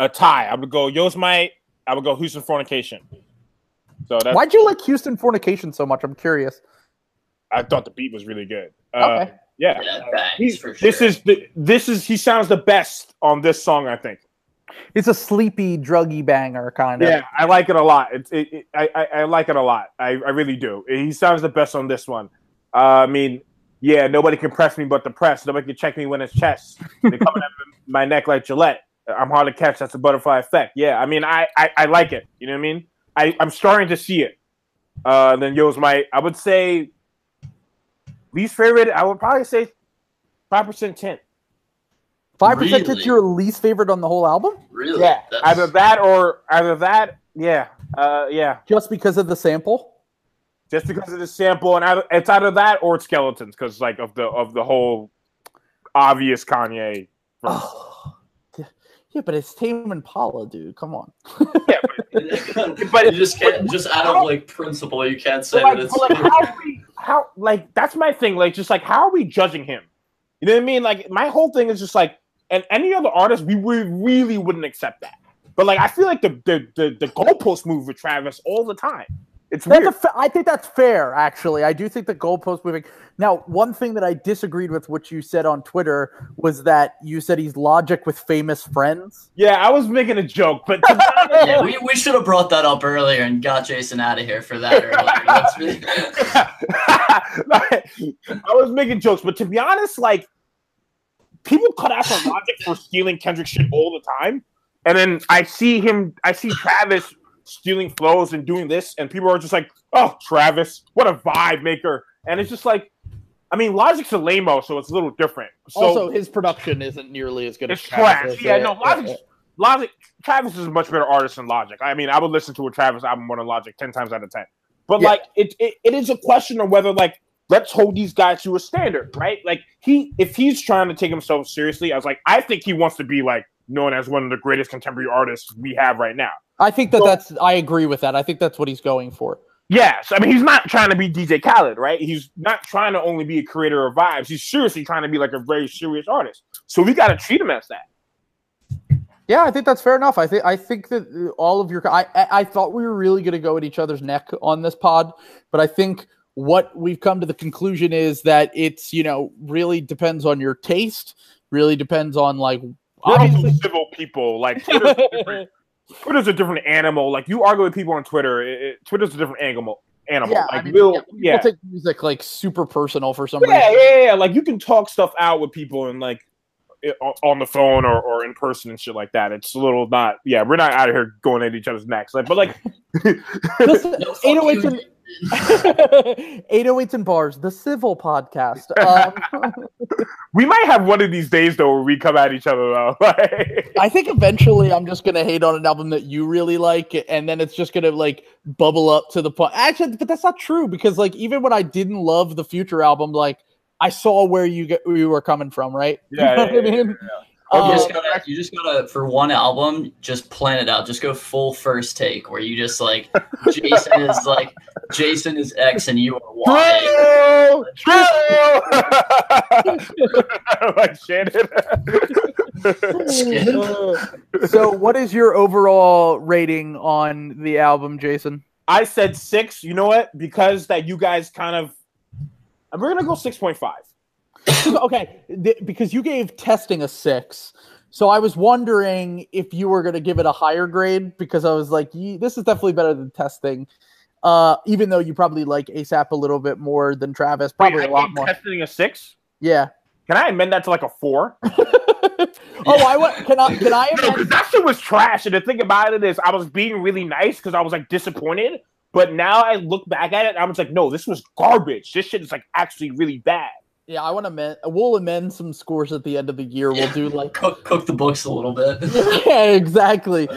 a tie. I would go Yo's Yosemite. I would go Houston Fornication. So that's Why'd you like Houston Fornication so much? I'm curious. I thought the beat was really good. Uh, Okay. Yeah. Yeah, it He- for sure. This is the this is he sounds the best on this song, I think. It's a sleepy, druggy banger kind of. Yeah, I like it a lot. It's it, it, I, I I like it a lot. I, I really do. He sounds the best on this one. Uh, I mean, yeah, nobody can press me but the press. Nobody can check me when it's chest. They coming at my neck like Gillette. I'm hard to catch. That's a butterfly effect. Yeah, I mean, I I, I like it. You know what I mean? I I'm starting to see it. Uh, then Yo's my I would say least favorite. I would probably say five percent tint. Five percent Really? is your least favorite on the whole album, really Yeah, that's- either that or either that. Yeah, uh, yeah. just because of the sample. just because of the sample and either, it's either that or it's skeletons because like of the of the whole obvious Kanye. Yeah, yeah, but it's Tame Impala, dude. Come on. But- you just can't just out of like principle you can't say like, that it's like how we how like that's my thing like just like how are we judging him? You know what I mean? Like my whole thing is just like and any other artist we would really wouldn't accept that. But like I feel like the the the, the goalpost move with Travis all the time. It's That's weird. a fa- I think that's fair, actually. I do think the goalpost moving. Now, one thing that I disagreed with what you said on Twitter was that you said he's logic with famous friends. yeah, I was making a joke, but to be honest, yeah, we, we should have brought that up earlier and got Jason out of here for that earlier. I was making jokes, but to be honest, like people cut out for Logic for stealing Kendrick shit all the time, and then I see him, I see Travis stealing flows and doing this, and people are just like, "Oh, Travis, what a vibe maker!" And it's just like, I mean, Logic's a lameo, so it's a little different. So also, his production isn't nearly as good it's as Travis. trash. Yeah, no, Logic, Logic, Travis is a much better artist than Logic. I mean, I would listen to a Travis album more than Logic ten times out of ten. But Yeah. like it, it it is a question of whether like let's hold these guys to a standard, right? Like he if he's trying to take himself seriously, I was like, I think he wants to be like known as one of the greatest contemporary artists we have right now. I think that Well- that's. I agree with that. I think that's what he's going for. Yes, I mean he's not trying to be DJ Khaled, right? He's not trying to only be a creator of vibes. He's seriously trying to be like a very serious artist. So we got to treat him as that. Yeah, I think that's fair enough. I think I think that uh, all of your I I, thought we were really going to go at each other's neck on this pod, but I think what we've come to the conclusion is that it's you know really depends on your taste, really depends on like We're obviously. civil people. Like Twitter's a, different, a different animal. Like you argue with people on Twitter, it, it- Twitter's a different animal. Animal. yeah, like I mean, we'll, yeah, yeah, take music like super personal for some yeah, reason. yeah, yeah. Like you can talk stuff out with people and like it, on- on the phone or, or in person and shit like that. It's a little not. Yeah, we're not out of here going at each other's necks. Like, but like, Listen, No, fuck 808s you, and 808s and bars, the civil podcast. Um, we might have one of these days though where we come at each other though. I think eventually I'm just gonna hate on an album that you really like, and then it's just gonna like bubble up to the point. Actually, but that's not true because like even when I didn't love the Future album, like I saw where you get where you were coming from, right? Yeah, you know yeah, what I yeah, mean. You Um, just gotta, you just gotta, for one album, just plan it out. Just go full first take, where you just like, Jason is like, Jason is X and you are Y. True, true. like Shannon. Skip. so, what is your overall rating on the album, Jason? I said six. You know what? Because that you guys kind of, we're gonna go six point five. okay, th- because you gave testing a six. So I was wondering if you were going to give it a higher grade because I was like, "Ye- this is definitely better than testing. Uh, even though you probably like ASAP a little bit more than Travis, probably a lot more. Testing a six. Yeah. Can I amend that to like a four? oh, I want. Can I? Can I? No, because that shit was trash. And the thing about it is, I was being really nice because I was like disappointed. But now I look back at it, I was like, no, this was garbage. This shit is like actually really bad. Yeah, I want to amend. We'll amend some scores at the end of the year. We'll do like Cook, cook the books a little bit. yeah, exactly.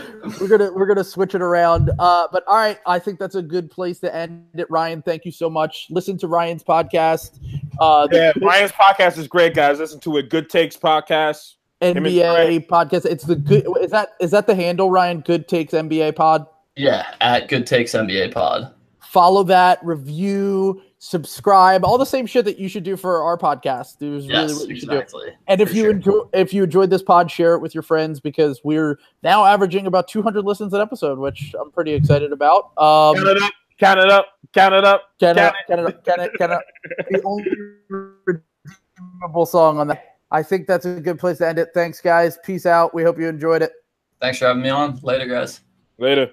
We're gonna we're gonna switch it around. Uh, but all right, I think that's a good place to end it. Ryan, thank you so much. Listen to Ryan's podcast. Uh, the Yeah, Ryan's podcast is great, guys. Listen to it. Good Takes podcast. NBA podcast. It's the good. Is that is that the handle, Ryan? Good takes NBA pod. yeah, at Good Takes NBA Pod. Follow that, review, subscribe, all the same shit that you should do for our podcast. It was really Yes, what you should do. exactly. And if For you sure. enjoy, if you enjoyed this pod, share it with your friends because we're now averaging about 200 listens an episode, which I'm pretty excited about. Um, Count it up. Count it up. Count it up. Can Count it, can it, can it, can it, the only redeemable song on that. I think that's a good place to end it. Thanks, guys. Peace out. We hope you enjoyed it. Thanks for having me on. Later, guys. Later.